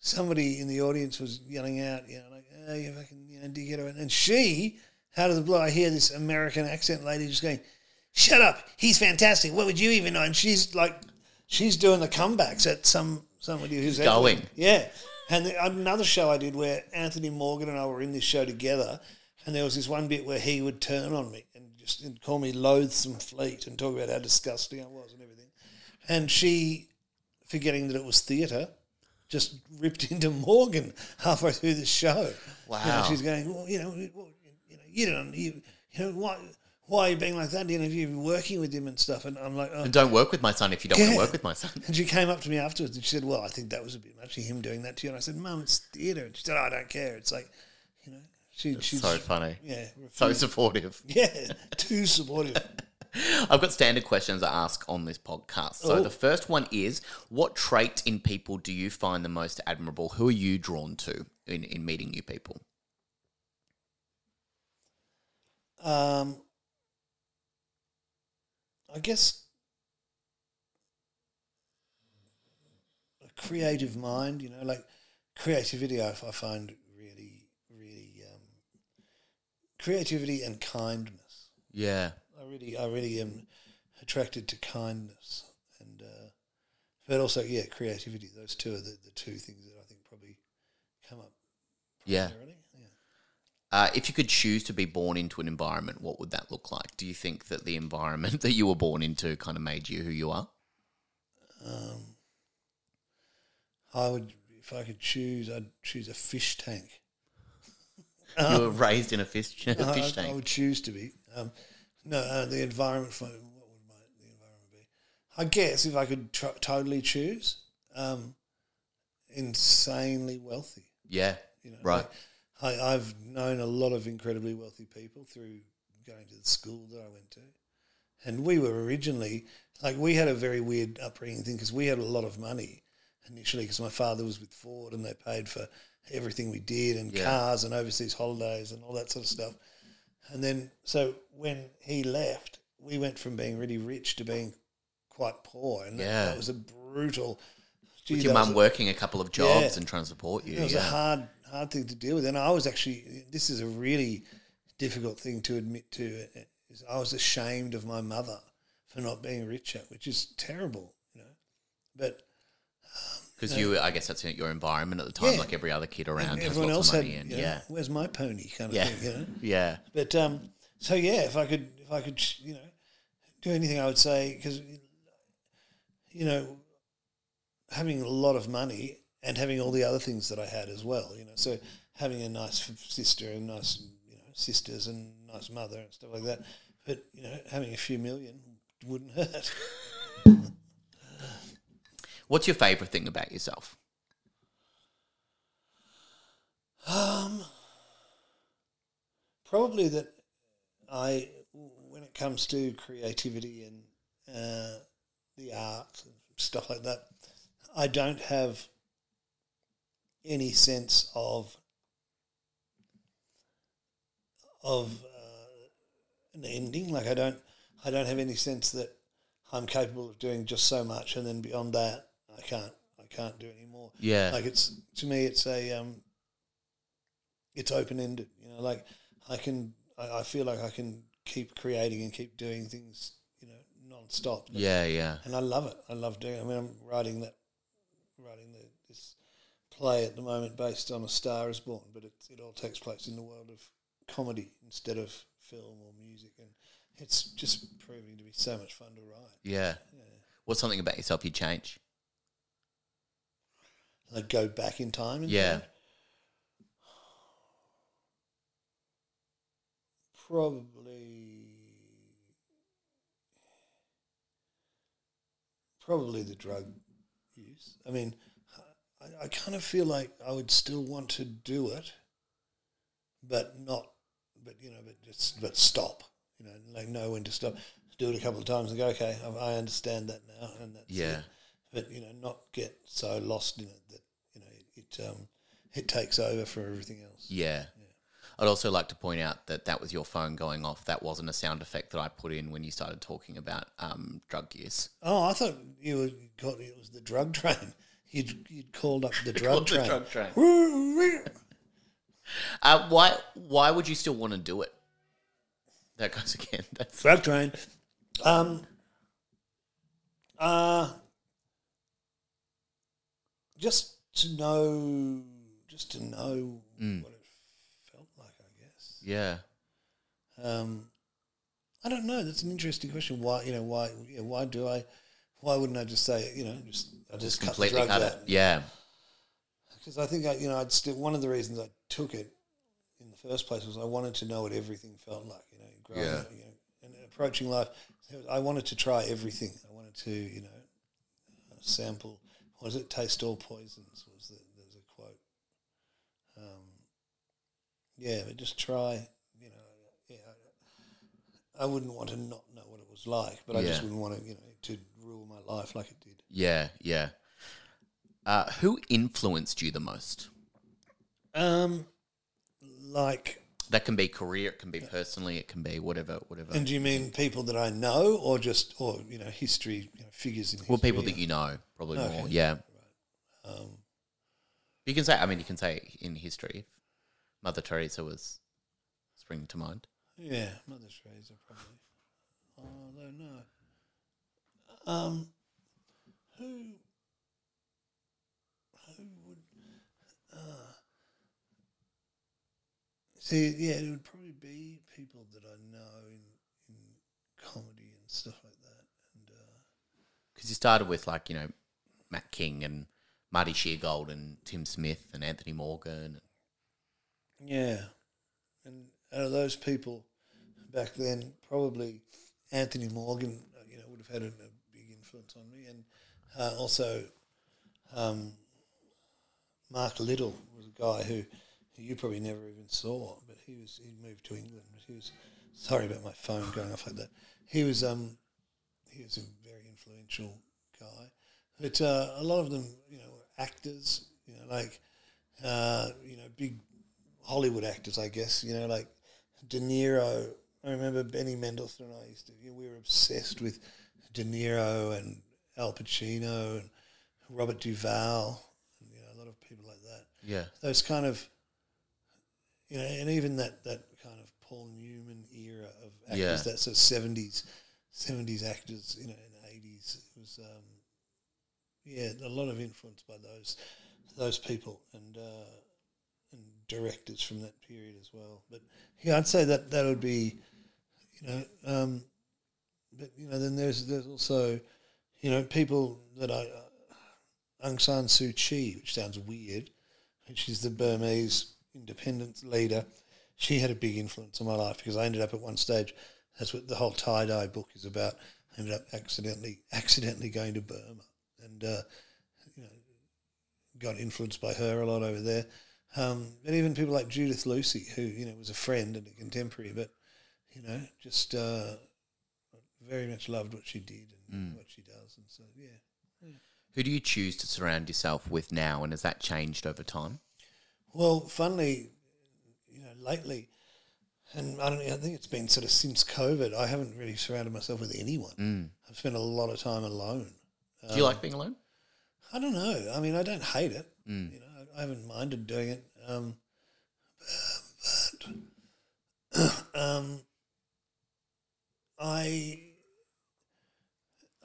somebody in the audience was yelling out, you know, like, "Oh, you fucking, you know, dickhead!" And she, out of the blue, I hear this American accent lady just going, "Shut up! He's fantastic. What would you even know?" And she's like, she's doing the comebacks at some somebody who's going. yeah. And the, another show I did where Anthony Morgan and I were in this show together, and there was this one bit where he would turn on me and just and call me loathsome fleet and talk about how disgusting I was and everything. And she, forgetting that it was theatre, just ripped into Morgan halfway through the show. You know, Wow. she's going, well, you know, well, you know, you don't, you, you know, why, why are you being like that? You know, you've been working with him and stuff. And I'm like, oh, And don't work with my son if you don't want to work with my son. and she came up to me afterwards and she said, Well, I think that was a bit much, of him doing that to you. And I said, Mum, it's theatre. And she said, oh, I don't care. It's like, you know, she, she's so funny. Yeah. So supportive. yeah, too supportive. I've got standard questions I ask on this podcast. So Oh. the first one is what trait in people do you find the most admirable? Who are you drawn to in, in meeting new people? Um, I guess a creative mind, you know, like creativity, I, I find creativity and kindness. Yeah. I really, I really am attracted to kindness and, uh, but also, yeah, creativity. Those two are the, the two things that I think probably come up Yeah. Yeah. Uh, if you could choose to be born into an environment, what would that look like? Do you think that the environment that you were born into kind of made you who you are? Um, I would, if I could choose, I'd choose a fish tank. You were raised in a fish, a I- fish I, tank. would choose to be. Um, no, uh, the environment for what would my the environment be? I guess if I could tr- totally choose, um, insanely wealthy. yeah. You know, Right. like, I, I've known a lot of incredibly wealthy people through going to the school that I went to, and we were originally like we had a very weird upbringing thing because we had a lot of money initially because my father was with Ford and they paid for everything we did and Yeah. cars and overseas holidays and all that sort of stuff. And then so when he left, we went from being really rich to being quite poor, and that- Yeah. that, was a brutal. Gee, With your that was a mum working a couple of jobs Yeah. and trying to support you. it was yeah. a hard, hard thing to deal with, and I was actually. This is a really difficult thing to admit to. is I was ashamed of my mother for not being richer, which is terrible, you know. But um, Because you, I guess that's your environment at the time, Yeah. like every other kid around has everyone else had, and you know, yeah, where's my pony kind of yeah, thing, you know. yeah, But um, so yeah, if I could, if I could, you know, do anything, I would say because, you know, having a lot of money and having all the other things that I had as well, you know, so having a nice sister and nice, you know, sisters and nice mother and stuff like that. But you know, having a few million wouldn't hurt. What's your favorite thing about yourself? Um, probably that I, when it comes to creativity and uh, the art and stuff like that, I don't have any sense of of uh, an ending. Like I don't, I don't have any sense that I'm capable of doing just so much, and then beyond that, I can't, I can't do any more. Yeah. like it's to me, it's a, um, it's open ended. You know, like I can, I, I feel like I can keep creating and keep doing things, you know, non-stop. Yeah, yeah, and I love it. I love doing. it. I mean, I'm writing that, writing the, this play at the moment based on A Star Is Born, but it it all takes place in the world of comedy instead of film or music, and it's just proving to be so much fun to write. yeah. What's something about yourself you change? Like go back in time and Yeah. Probably, probably the drug use. I mean, I, I kind of feel like I would still want to do it, but not, but you know, but just but stop. You know, like know when to stop. Do it a couple of times and go, okay, I, I understand that now, and that's Yeah. it. But you know, not get so lost in it that you know it um, it takes over for everything else. Yeah. I'd also like to point out that that was your phone going off. That wasn't a sound effect that I put in when you started talking about um, drug use. Oh, I thought you were called, it was the drug train. You'd, you'd called up the drug Called the train. drug train. train. Uh, why? Why would you still want to do it? That goes again. That's drug train. Um. Uh. Just to know, just to know Mm. what it felt like, I guess. yeah, Um, I don't know. That's an interesting question. Why, you know, why, yeah, why do I? Why wouldn't I just say, you know, just I just, just cut the completely cut it. Yeah, because I think I, you know, I'd still one of the reasons I took it in the first place was I wanted to know what everything felt like. You know, growing Yeah. up, you know, and approaching life. I wanted to try everything. I wanted to, you know, uh, sample. Was it? Taste all poisons was the there's a quote. Um, yeah, but just try. You know, yeah. I, I wouldn't want to not know what it was like, but I just wouldn't want to, you know, to rule my life like it did. yeah, yeah. Uh, who influenced you the most? Um, like That can be career, it can be personally, it can be whatever, whatever. And do you mean people that I know, or just, or you know, history you know, figures in history? well, people that you know, probably Okay. more. Yeah, Um, you can say. I mean, you can say in history, Mother Teresa was springing to mind. yeah, Mother Teresa probably. Although no, um, who, who would? Uh, see, yeah, it would probably be people that I know in in comedy and stuff like that, and. Uh, Because you started with like you know Matt King and Marty Sheargold and Tim Smith and Anthony Morgan. Yeah, and out of those people back then, probably Anthony Morgan, uh, you know, would have had a, a big influence on me, and uh, also um, Mark Little was a guy who, who you probably never even saw, but he was he moved to England, but he was sorry about my phone going off like that. He was um he was a very influential guy, but uh, a lot of them, you know, were actors, you know, like uh, you know, big Hollywood actors, I guess. You know, like De Niro. I remember Benny Mendelsohn and I used to. You know, we were obsessed with De Niro and Al Pacino and Robert Duvall, and you know, a lot of people like that. Yeah, Those kind of, you know, and even that that kind of Paul Newman era of actors, Yeah. that sort of seventies, seventies actors, you know, in the eighties. It was um, yeah, a lot of influence by those those people and uh, and directors from that period as well. But yeah, I'd say that that would be, you know, um, but you know, then there's there's also, you know, people that I uh, Aung San Suu Kyi, which sounds weird, she's the Burmese independence leader. She had a big influence on my life because I ended up at one stage. That's what the whole tie dye book is about. I ended up accidentally accidentally going to Burma and uh, you know got influenced by her a lot over there. Um, and even people like Judith Lucy, who you know was a friend and a contemporary, but you know just uh, very much loved what she did and what she does, and so yeah. Who do you choose to surround yourself with now, and has that changed over time? Well, funnily, you know, lately, and I don't. I think it's been sort of since COVID. I haven't really surrounded myself with anyone. I've spent a lot of time alone. Do you like being alone? I don't know. I mean, I don't hate it. You know, I, I haven't minded doing it. Um, but um, I,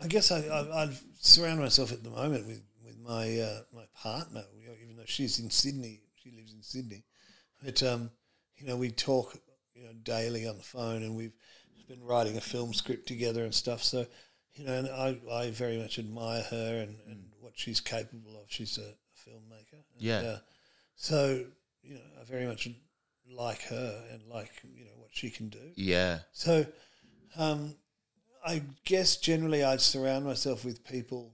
I guess I, I I've surrounded myself at the moment with with my uh, my partner. Even though she's in Sydney, she lives in Sydney. But um, you know, we talk you know daily on the phone, and we've been writing a film script together and stuff. So you know, and I, I very much admire her and, and what she's capable of. She's a, a filmmaker. And, Yeah. Uh, so you know, I very much like her and like you know what she can do. Yeah. So, um, I guess generally I'd surround myself with people.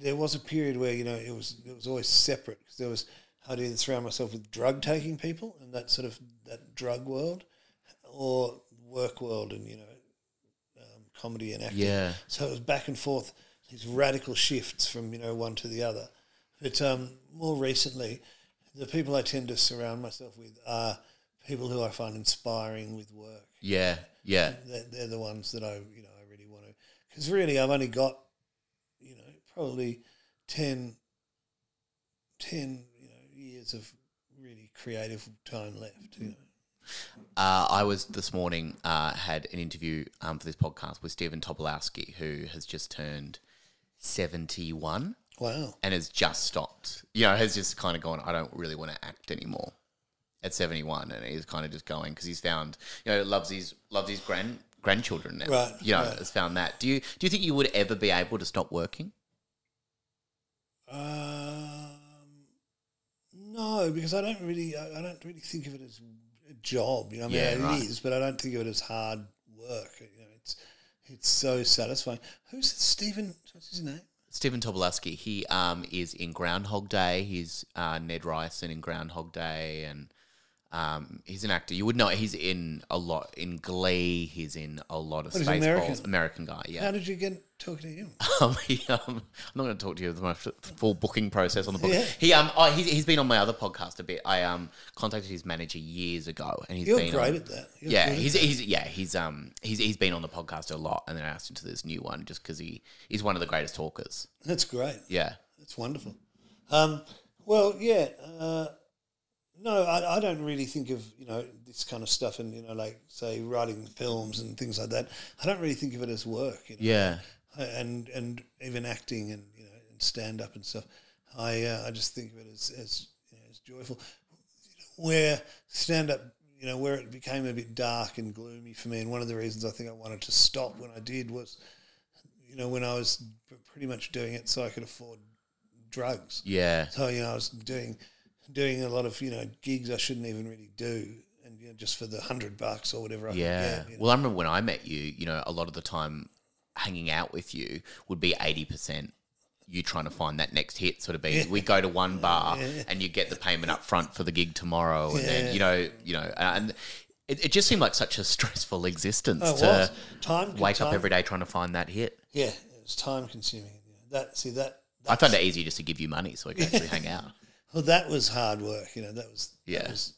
There was a period where you know it was it was always separate because there was I'd either surround myself with drug taking people and that sort of that drug world, or work world and you know um, comedy and acting. Yeah. So it was back and forth, these radical shifts from you know one to the other. But um, more recently, the people I tend to surround myself with are people who I find inspiring with work. Yeah. Yeah. They're, they're the ones that I you know I really want to because really I've only got you probably 10, 10 you know years of really creative time left. You know. Uh, I was this morning uh, had an interview um, for this podcast with Stephen Tobolowski, who has just turned seventy-one Wow. and has just stopped. You know, has just kind of gone. I don't really want to act anymore at seventy-one, and he's kind of just going because he's found you know loves his loves his grand grandchildren now. Right, You know, right. has found that. Do you do you think you would ever be able to stop working? Um, no, because I don't really, I, I don't really think of it as a job. You know, I mean, Yeah, it is, right. but I don't think of it as hard work. You know, it's it's so satisfying. Who's Stephen? What's his name? Stephen Tobolowski, he um, is in Groundhog Day. He's uh, Ned Ryerson in Groundhog Day, and um, he's an actor. You would know he's in a lot in Glee. He's in a lot of What, he's Spaceballs. American? American guy, yeah. How did you get talking to him? Um, he, um, I'm not going to talk to you about my f- full booking process on the book. Yeah. He um, oh, he's, he's been on my other podcast a bit. I um contacted his manager years ago, and he's You're been great on, at that. You're yeah, good at he's he's yeah he's um he's he's been on the podcast a lot, and then I asked him to this new one just because he he's one of the greatest talkers. That's great. Yeah, That's wonderful. Um, well, yeah. Uh, no, I, I don't really think of you know this kind of stuff, and you know, like say writing films and things like that. I don't really think of it as work. You know? yeah, and and even acting and you know and stand up and stuff. I uh, I just think of it as as, you know, as joyful. Where stand up, you know, where it became a bit dark and gloomy for me, and one of the reasons I think I wanted to stop when I did was, you know, when I was pretty much doing it so I could afford drugs. yeah. So you know, I was doing doing a lot of you know gigs I shouldn't even really do, and you know, just for the hundred bucks or whatever I Yeah. get. you know. Well, I remember when I met you, you know, a lot of the time hanging out with you would be 80% you trying to find that next hit sort of be we go to one bar and you get the payment up front for the gig tomorrow and then you know you know and it, it just seemed like such a stressful existence Oh, to. Time- wake up every day trying to find that hit Yeah, it's time consuming. That see that. i found it easier just to give you money so we could actually hang out Well, that was hard work. You know, that was that Yeah. was,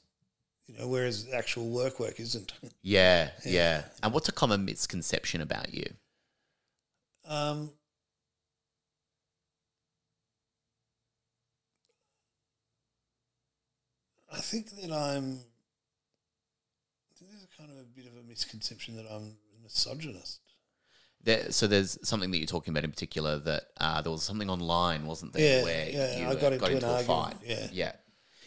you know, whereas actual work work isn't. yeah yeah and what's a common misconception about you Um, I think that I'm. I think there's a kind of a bit of a misconception that I'm misogynist. There, so there's something that you're talking about in particular that uh, there was something online, wasn't there? Yeah, where yeah, you I uh, got into an a fight. yeah. yeah.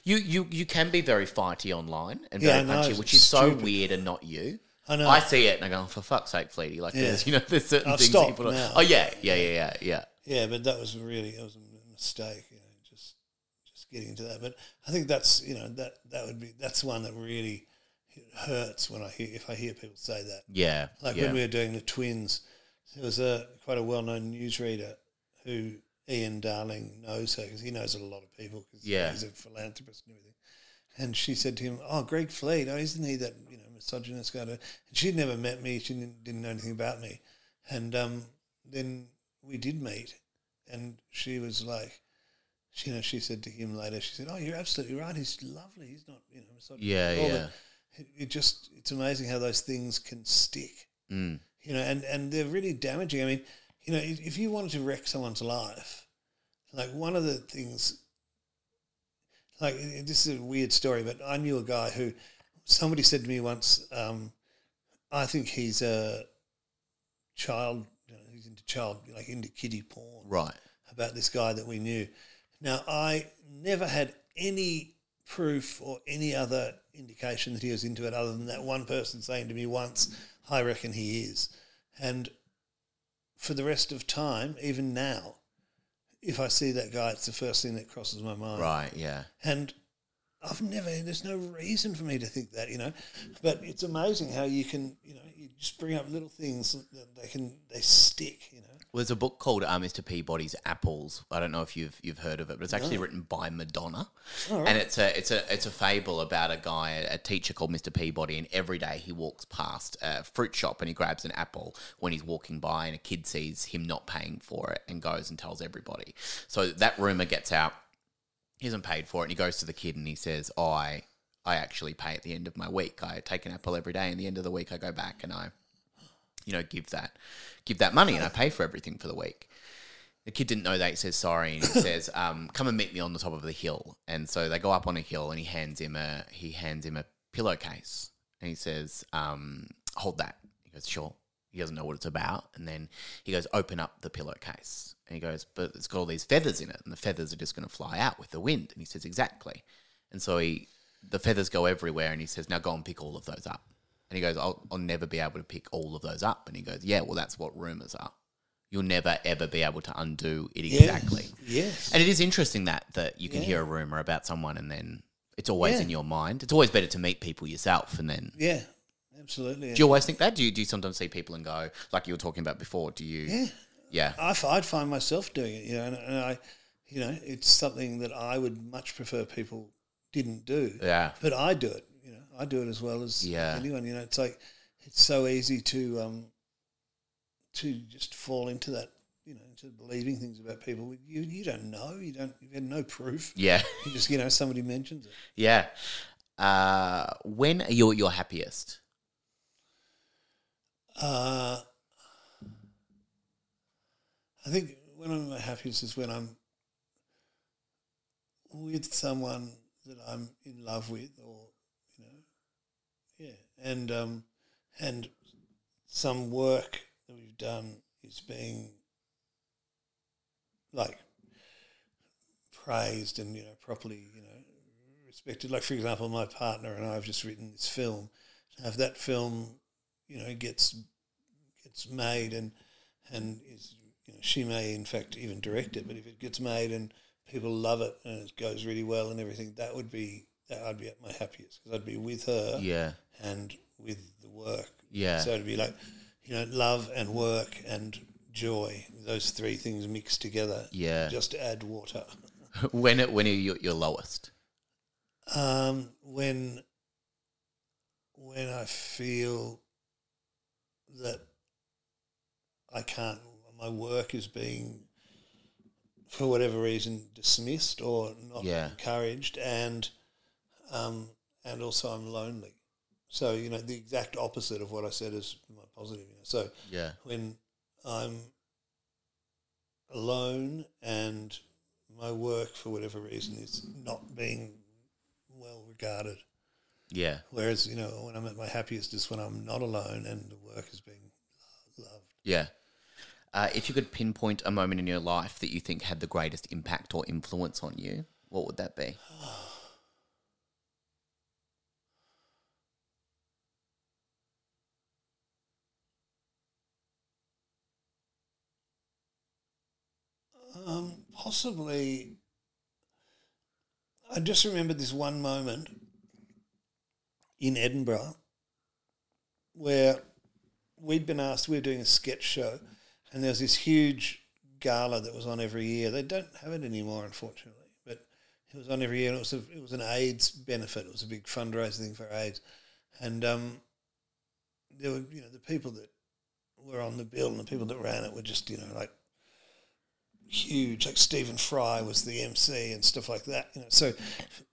You, you you can be very fighty online and very know, punchy, it's which is so weird and not you. I know. I see it and I go, oh, for fuck's sake, Fleety. Like, Yeah. there's, you know, there's certain I've things that you put on. now. Oh yeah, yeah, yeah, yeah, yeah. Yeah, but that was really that was a mistake. You know, just just getting into that. But I think that's you know that that would be that's one that really hurts when I hear if I hear people say that. Yeah, Like yeah. when we were doing the twins, there was a quite a well known newsreader who Ian Darling knows her because he knows a lot of people because Yeah. he's a philanthropist and everything. And she said to him, "Oh, Greg Fleet, oh, isn't he that you know misogynist guy?" And she'd never met me; she didn't, didn't know anything about me. And um, then we did meet, and she was like, she, you know, she said to him later, she said, "Oh, you're absolutely right. He's lovely. He's not, you know, misogynist." Yeah, at all." yeah. It, it just, it's amazing how those things can stick Mm. You know, and, and they're really damaging. I mean, you know, if, if you wanted to wreck someone's life, like one of the things, like this is a weird story, but I knew a guy who somebody said to me once, um, I think he's a child, you know, he's into child, like into kiddie porn Right. about this guy that we knew. Now, I never had any proof or any other indication that he was into it other than that one person saying to me once, I reckon he is. And for the rest of time, even now, if I see that guy, it's the first thing that crosses my mind. Right. Yeah. And I've never, there's no reason for me to think that, you know. But it's amazing how you can, you know, you just bring up little things that they can, they stick, you know. Well, there's a book called uh, Mr. Peabody's Apples. I don't know if you've you've heard of it, but it's actually written by Madonna, and it's a it's a it's a fable about a guy, a teacher called Mr. Peabody, and every day he walks past a fruit shop and he grabs an apple when he's walking by, and a kid sees him not paying for it and goes and tells everybody. So that rumor gets out. He hasn't paid for it, and he goes to the kid and he says, "Oh, "I I actually pay at the end of my week. I take an apple every day, and the end of the week I go back and I." you know, give that give that money and I pay for everything for the week. The kid didn't know that. He says sorry and he says, um, "Come and meet me on the top of the hill." And so they go up on a hill and he hands him a he hands him a pillowcase and he says, um, "Hold that." He goes, "Sure." He doesn't know what it's about, and then he goes, "Open up the pillowcase." And he goes, "But it's got all these feathers in it, and the feathers are just going to fly out with the wind." And he says, "Exactly." And so he the feathers go everywhere, and he says, "Now go and pick all of those up." And he goes, I'll, I'll never be able to pick all of those up. And he goes, Yeah, well, that's what rumors are. You'll never, ever be able to undo it exactly. Yes. And it is interesting that, that you can hear a rumor about someone and then it's always Yeah. in your mind. It's always better to meet people yourself. And then, yeah, absolutely. do you always think that? Do you, do you sometimes see people and go, like you were talking about before, do you? Yeah. Yeah. I, I'd find myself doing it, you know, and, and I, you know, it's something that I would much prefer people didn't do. Yeah. But I do it, you know, I do it as well as Yeah. anyone. You know, it's like it's so easy to um, to just fall into that, you know, into believing things about people you you don't know, you don't, you have no proof. Yeah. You just, you know, somebody mentions it. Yeah. Uh, when are you your happiest? Uh, I think when I'm happiest is when I'm with someone that I'm in love with, or you know, yeah, and um, and some work that we've done is being like praised and you know properly you know respected. Like for example, my partner and I have just written this film. To have that film, you know, gets gets made and and is you know she may in fact even direct it, but if it gets made and people love it and it goes really well and everything, that would be that I'd be at my happiest because I'd be with her Yeah. and with the work. Yeah. So it'd be like, you know, love and work and joy. Those three things mixed together. Yeah. Just add water. when, it, when are you at your lowest? Um, when when I feel that I can't, my work is being, for whatever reason, dismissed or not Yeah. encouraged, and um, and also I'm lonely. So you know the exact opposite of what I said is my positive. You know, so Yeah. when I'm alone and my work for whatever reason is not being well regarded Yeah. Whereas you know when I'm at my happiest is when I'm not alone and the work is being loved. Yeah. Uh, if you could pinpoint a moment in your life that you think had the greatest impact or influence on you, what would that be? Um, possibly. I just remember this one moment in Edinburgh where we'd been asked, we were doing a sketch show, and there was this huge gala that was on every year. They don't have it anymore, unfortunately, but it was on every year, and it was, a, it was an AIDS benefit. It was a big fundraising thing for AIDS. And um, there were, you know, the people that were on the bill and the people that ran it were just, you know, like huge. Like Stephen Fry was the MC and stuff like that. You know, so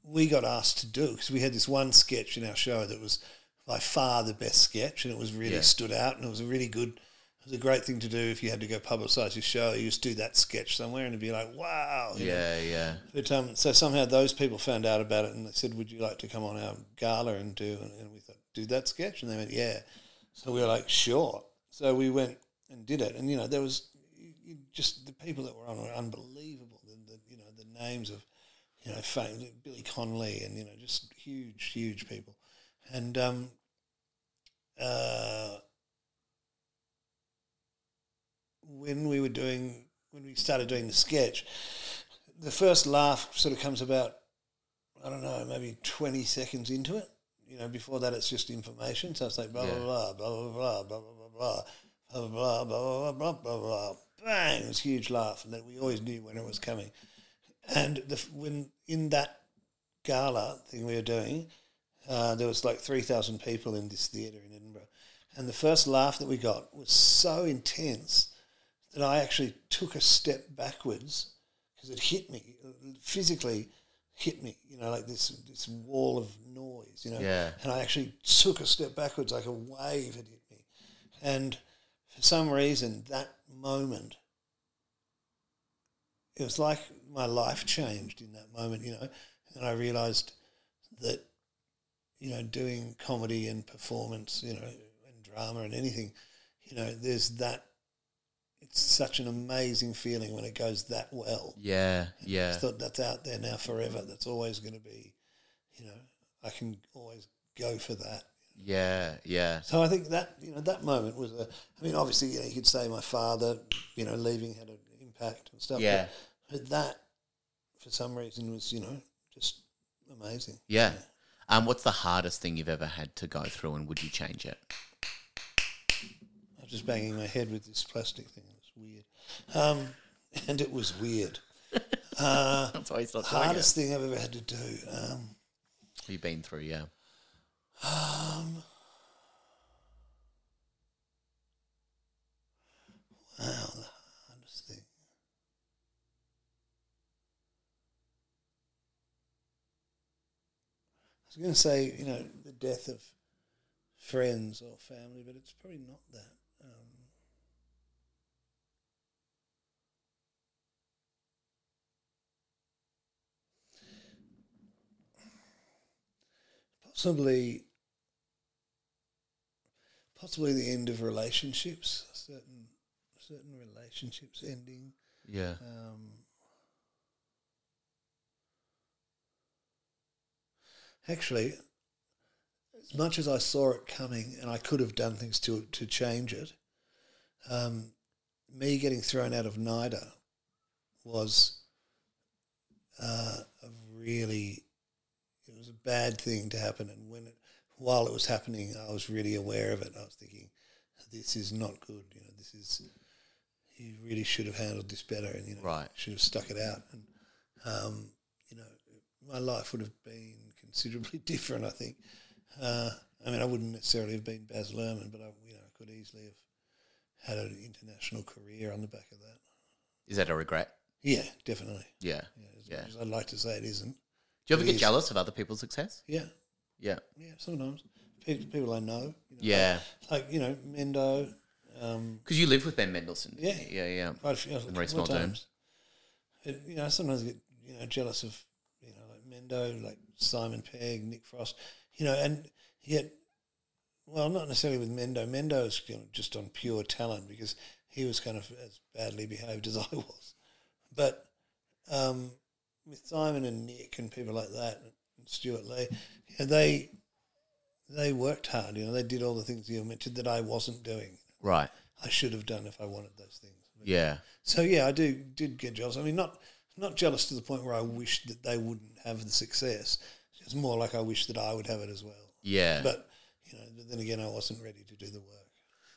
we got asked to do because we had this one sketch in our show that was by far the best sketch, and it was really Yeah. stood out, and it was a really good. It was a great thing to do if you had to go publicise your show. You just do that sketch somewhere, and it'd be like, wow. you know. Yeah, yeah. But um, so somehow those people found out about it, and they said, "Would you like to come on our gala and do?" And we thought, "Do that sketch?" And they went, "Yeah." So we were like, "Sure." So we went and did it, and you know, there was you- just the people that were on were unbelievable. The, the you know the names of you know fame, Billy Connolly, and you know just huge, huge people, and um, uh, when we were doing when we started doing the sketch, the first laugh sort of comes about I don't know maybe twenty seconds into it. You know, before that it's just information. So it's like blah blah blah blah blah blah blah blah blah blah blah blah blah blah blah. Bang! It was a huge laugh, and then we always knew when it was coming. And the, when in that gala thing we were doing, uh, there was like three thousand people in this theatre in Edinburgh, and the first laugh that we got was so intense that I actually took a step backwards because it hit me it physically, hit me. You know, like this this wall of noise. You know, Yeah. and I actually took a step backwards, like a wave had hit me, and for some reason that moment it was like my life changed in that moment, you know, and I realized that, you know, doing comedy and performance, you know, and drama and anything, you know, there's that. It's such an amazing feeling when it goes that well. Yeah, I yeah. just thought that's out there now forever. That's always going to be, you know, I can always go for that. Yeah, yeah. So I think that you know that moment was a. I mean, obviously, you know, you could say my father, you know, leaving had an impact and stuff. Yeah. But, but that, for some reason, was you know just amazing. Yeah. Um, what's the hardest thing you've ever had to go through and would you change it? I'm just banging my head with this plastic thing. It's weird, um, and it was weird. Uh, That's why he's not doing hardest thing I've ever had to do. Um. You've been through, yeah. Um, the hardest thing. I was going to say, you know, the death of friends or family, but it's probably not that. Um, possibly, possibly the end of relationships. Certain, certain relationships ending. Yeah. Um, actually, as much as I saw it coming and I could have done things to to change it, um, me getting thrown out of NIDA was uh, a really it was a bad thing to happen. And when it, while it was happening, I was really aware of it. I was thinking, this is not good. You know, this is you really should have handled this better, and you know, Right. should have stuck it out. And um, you know, my life would have been considerably different. I think. Uh, I mean, I wouldn't necessarily have been Baz Luhrmann, but I, you know, I could easily have had an international career on the back of that. Is that a regret? Yeah, definitely. Yeah. Yeah, Yeah. I'd like to say it isn't. Do you ever It get is. jealous of other people's success? Yeah, Yeah. yeah, sometimes Pe- people I know. You know Yeah. like you know Mendo. Um, Because you live with Ben Mendelsohn. Yeah. Yeah, yeah. quite a few, Reece couple of times. It, you know, sometimes I get you know jealous of you know like Mendo, like Simon Pegg, Nick Frost. you know, and yet, well, not necessarily with Mendo. Mendo's you know, just on pure talent because he was kind of as badly behaved as I was. But um, with Simon and Nick and people like that, Stewart Lee, they they worked hard. You know, they did all the things you mentioned that I wasn't doing. Right. I should have done if I wanted those things. But- Yeah. So yeah, I do did get jealous. I mean, not not jealous to the point where I wished that they wouldn't have the success. It's more like I wish that I would have it as well. Yeah. But you know, but then again, I wasn't ready to do the work.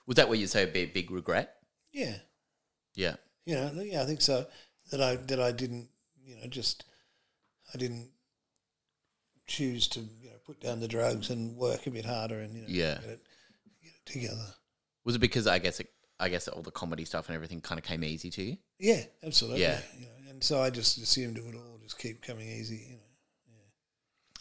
Was that what you say would be a big regret? Yeah, Yeah. you know, yeah, I think so. That I that I didn't, you know, just I didn't choose to you know put down the drugs and work a bit harder and you know Yeah. get, it, get it together. Was it because I guess it, I guess all the comedy stuff and everything kind of came easy to you? Yeah, absolutely. Yeah. You know, and so I just assumed it would all just keep coming easy. You know.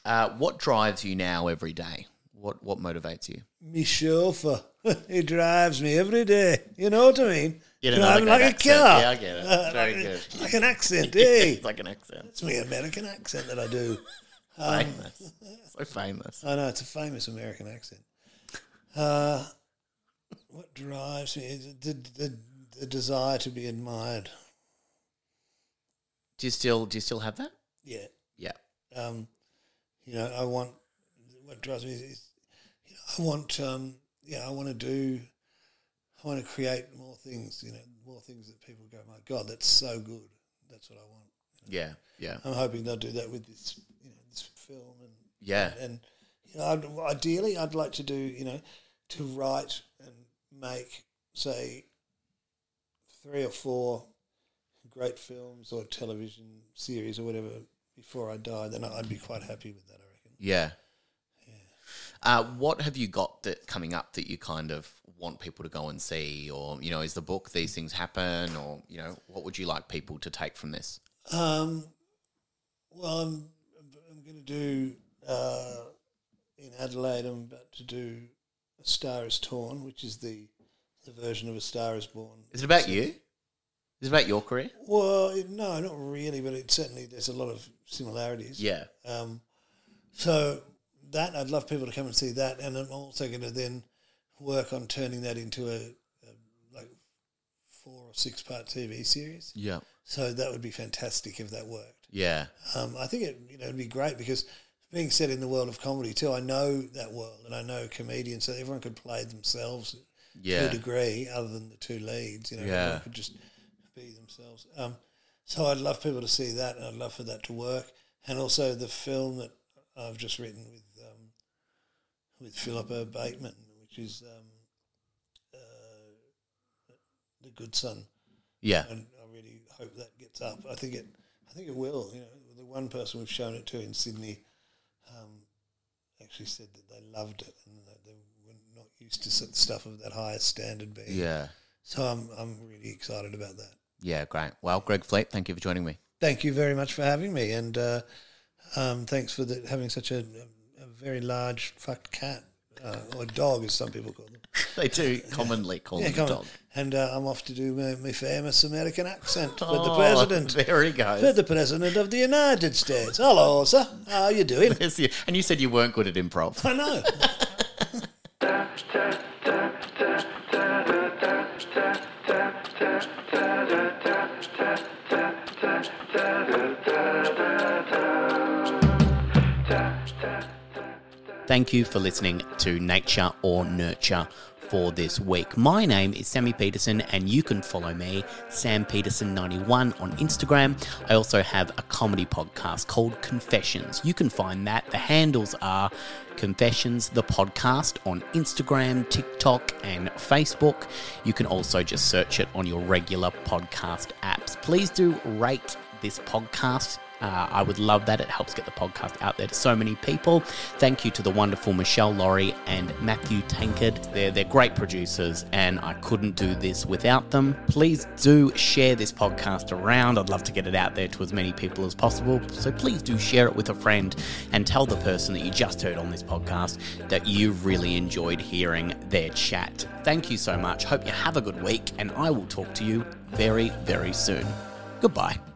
Uh, what drives you now every day? What what motivates you? Me chauffeur. he drives me every day. You know what I mean? You know, Driving like like, a car. Yeah, I get it. Very like, good. Like an accent, hey. it's like an accent. It's my American accent that I do. Um, Famous. so famous. I know it's a famous American accent. Uh, what drives me is the, the the desire to be admired. Do you still do you still have that? Yeah. Yeah. Um, you know, I want what drives me is you know, I want um, yeah, I want to do I want to create more things, you know, more things that people go, my God, that's so good. That's what I want. Yeah. Yeah. I'm hoping they'll do that with you know, this film and Yeah. and you know, I'd, ideally, I'd like to do, you know, to write and make, say, three or four great films or television series or whatever before I die. Then I'd be quite happy with that. I reckon. Yeah. Uh, what have you got that coming up that you kind of want people to go and see, or you know, is the book these things happen, or you know, what would you like people to take from this? Um, well, I'm going to do uh, in Adelaide. I'm about to do A Star Is Torn, which is the the version of A Star Is Born. Is it about you? Is it about your career? Well, it, no, not really, but it certainly there's a lot of similarities. Yeah. Um, so that I'd love people to come and see that, and I'm also going to then work on turning that into a, a like four or six part TV series. Yeah. So that would be fantastic if that worked. Yeah. Um, I think it you know it'd be great because being set in the world of comedy too, I know that world and I know comedians, so everyone could play themselves to a degree, other than the two leads. You know, Yeah. everyone could just be themselves. Um, so I'd love people to see that, and I'd love for that to work. And also the film that I've just written with um, with Philippa Bateman, which is um, uh, the Good Son Yeah. and I really hope that gets up. I think it, think it will. You know, the one person we've shown it to in Sydney um, actually said that they loved it and that they were not used to stuff of that higher standard being. Yeah. So I'm I'm really excited about that. Yeah. Great. Well, Greg Fleet, thank you for joining me. Thank you very much for having me, and uh, um, thanks for the, having such a, a, a very large fucked cat uh, or dog, as some people call them. They do commonly call Yeah, a dog. And uh, I'm off to do my, my famous American accent for the Oh, president. There he goes. With the President of the United States. Hello, sir. How are you doing? The- and you said you weren't good at improv. I know. Thank you for listening to Nature or Nurture for this week. My name is Sammy Petersen, and you can follow me, Sam Petersen91, on Instagram. I also have a comedy podcast called Confessions. You can find that. The handles are Confessions, the podcast, on Instagram, TikTok, and Facebook. You can also just search it on your regular podcast apps. Please do rate this podcast. Uh, I would love that. It helps get the podcast out there to so many people. Thank you to the wonderful Meshel Laurie and Matthew Tankard. They're, they're great producers, and I couldn't do this without them. Please do share this podcast around. I'd love to get it out there to as many people as possible. So please do share it with a friend and tell the person that you just heard on this podcast that you really enjoyed hearing their chat. Thank you so much. Hope you have a good week, and I will talk to you very, very soon. Goodbye.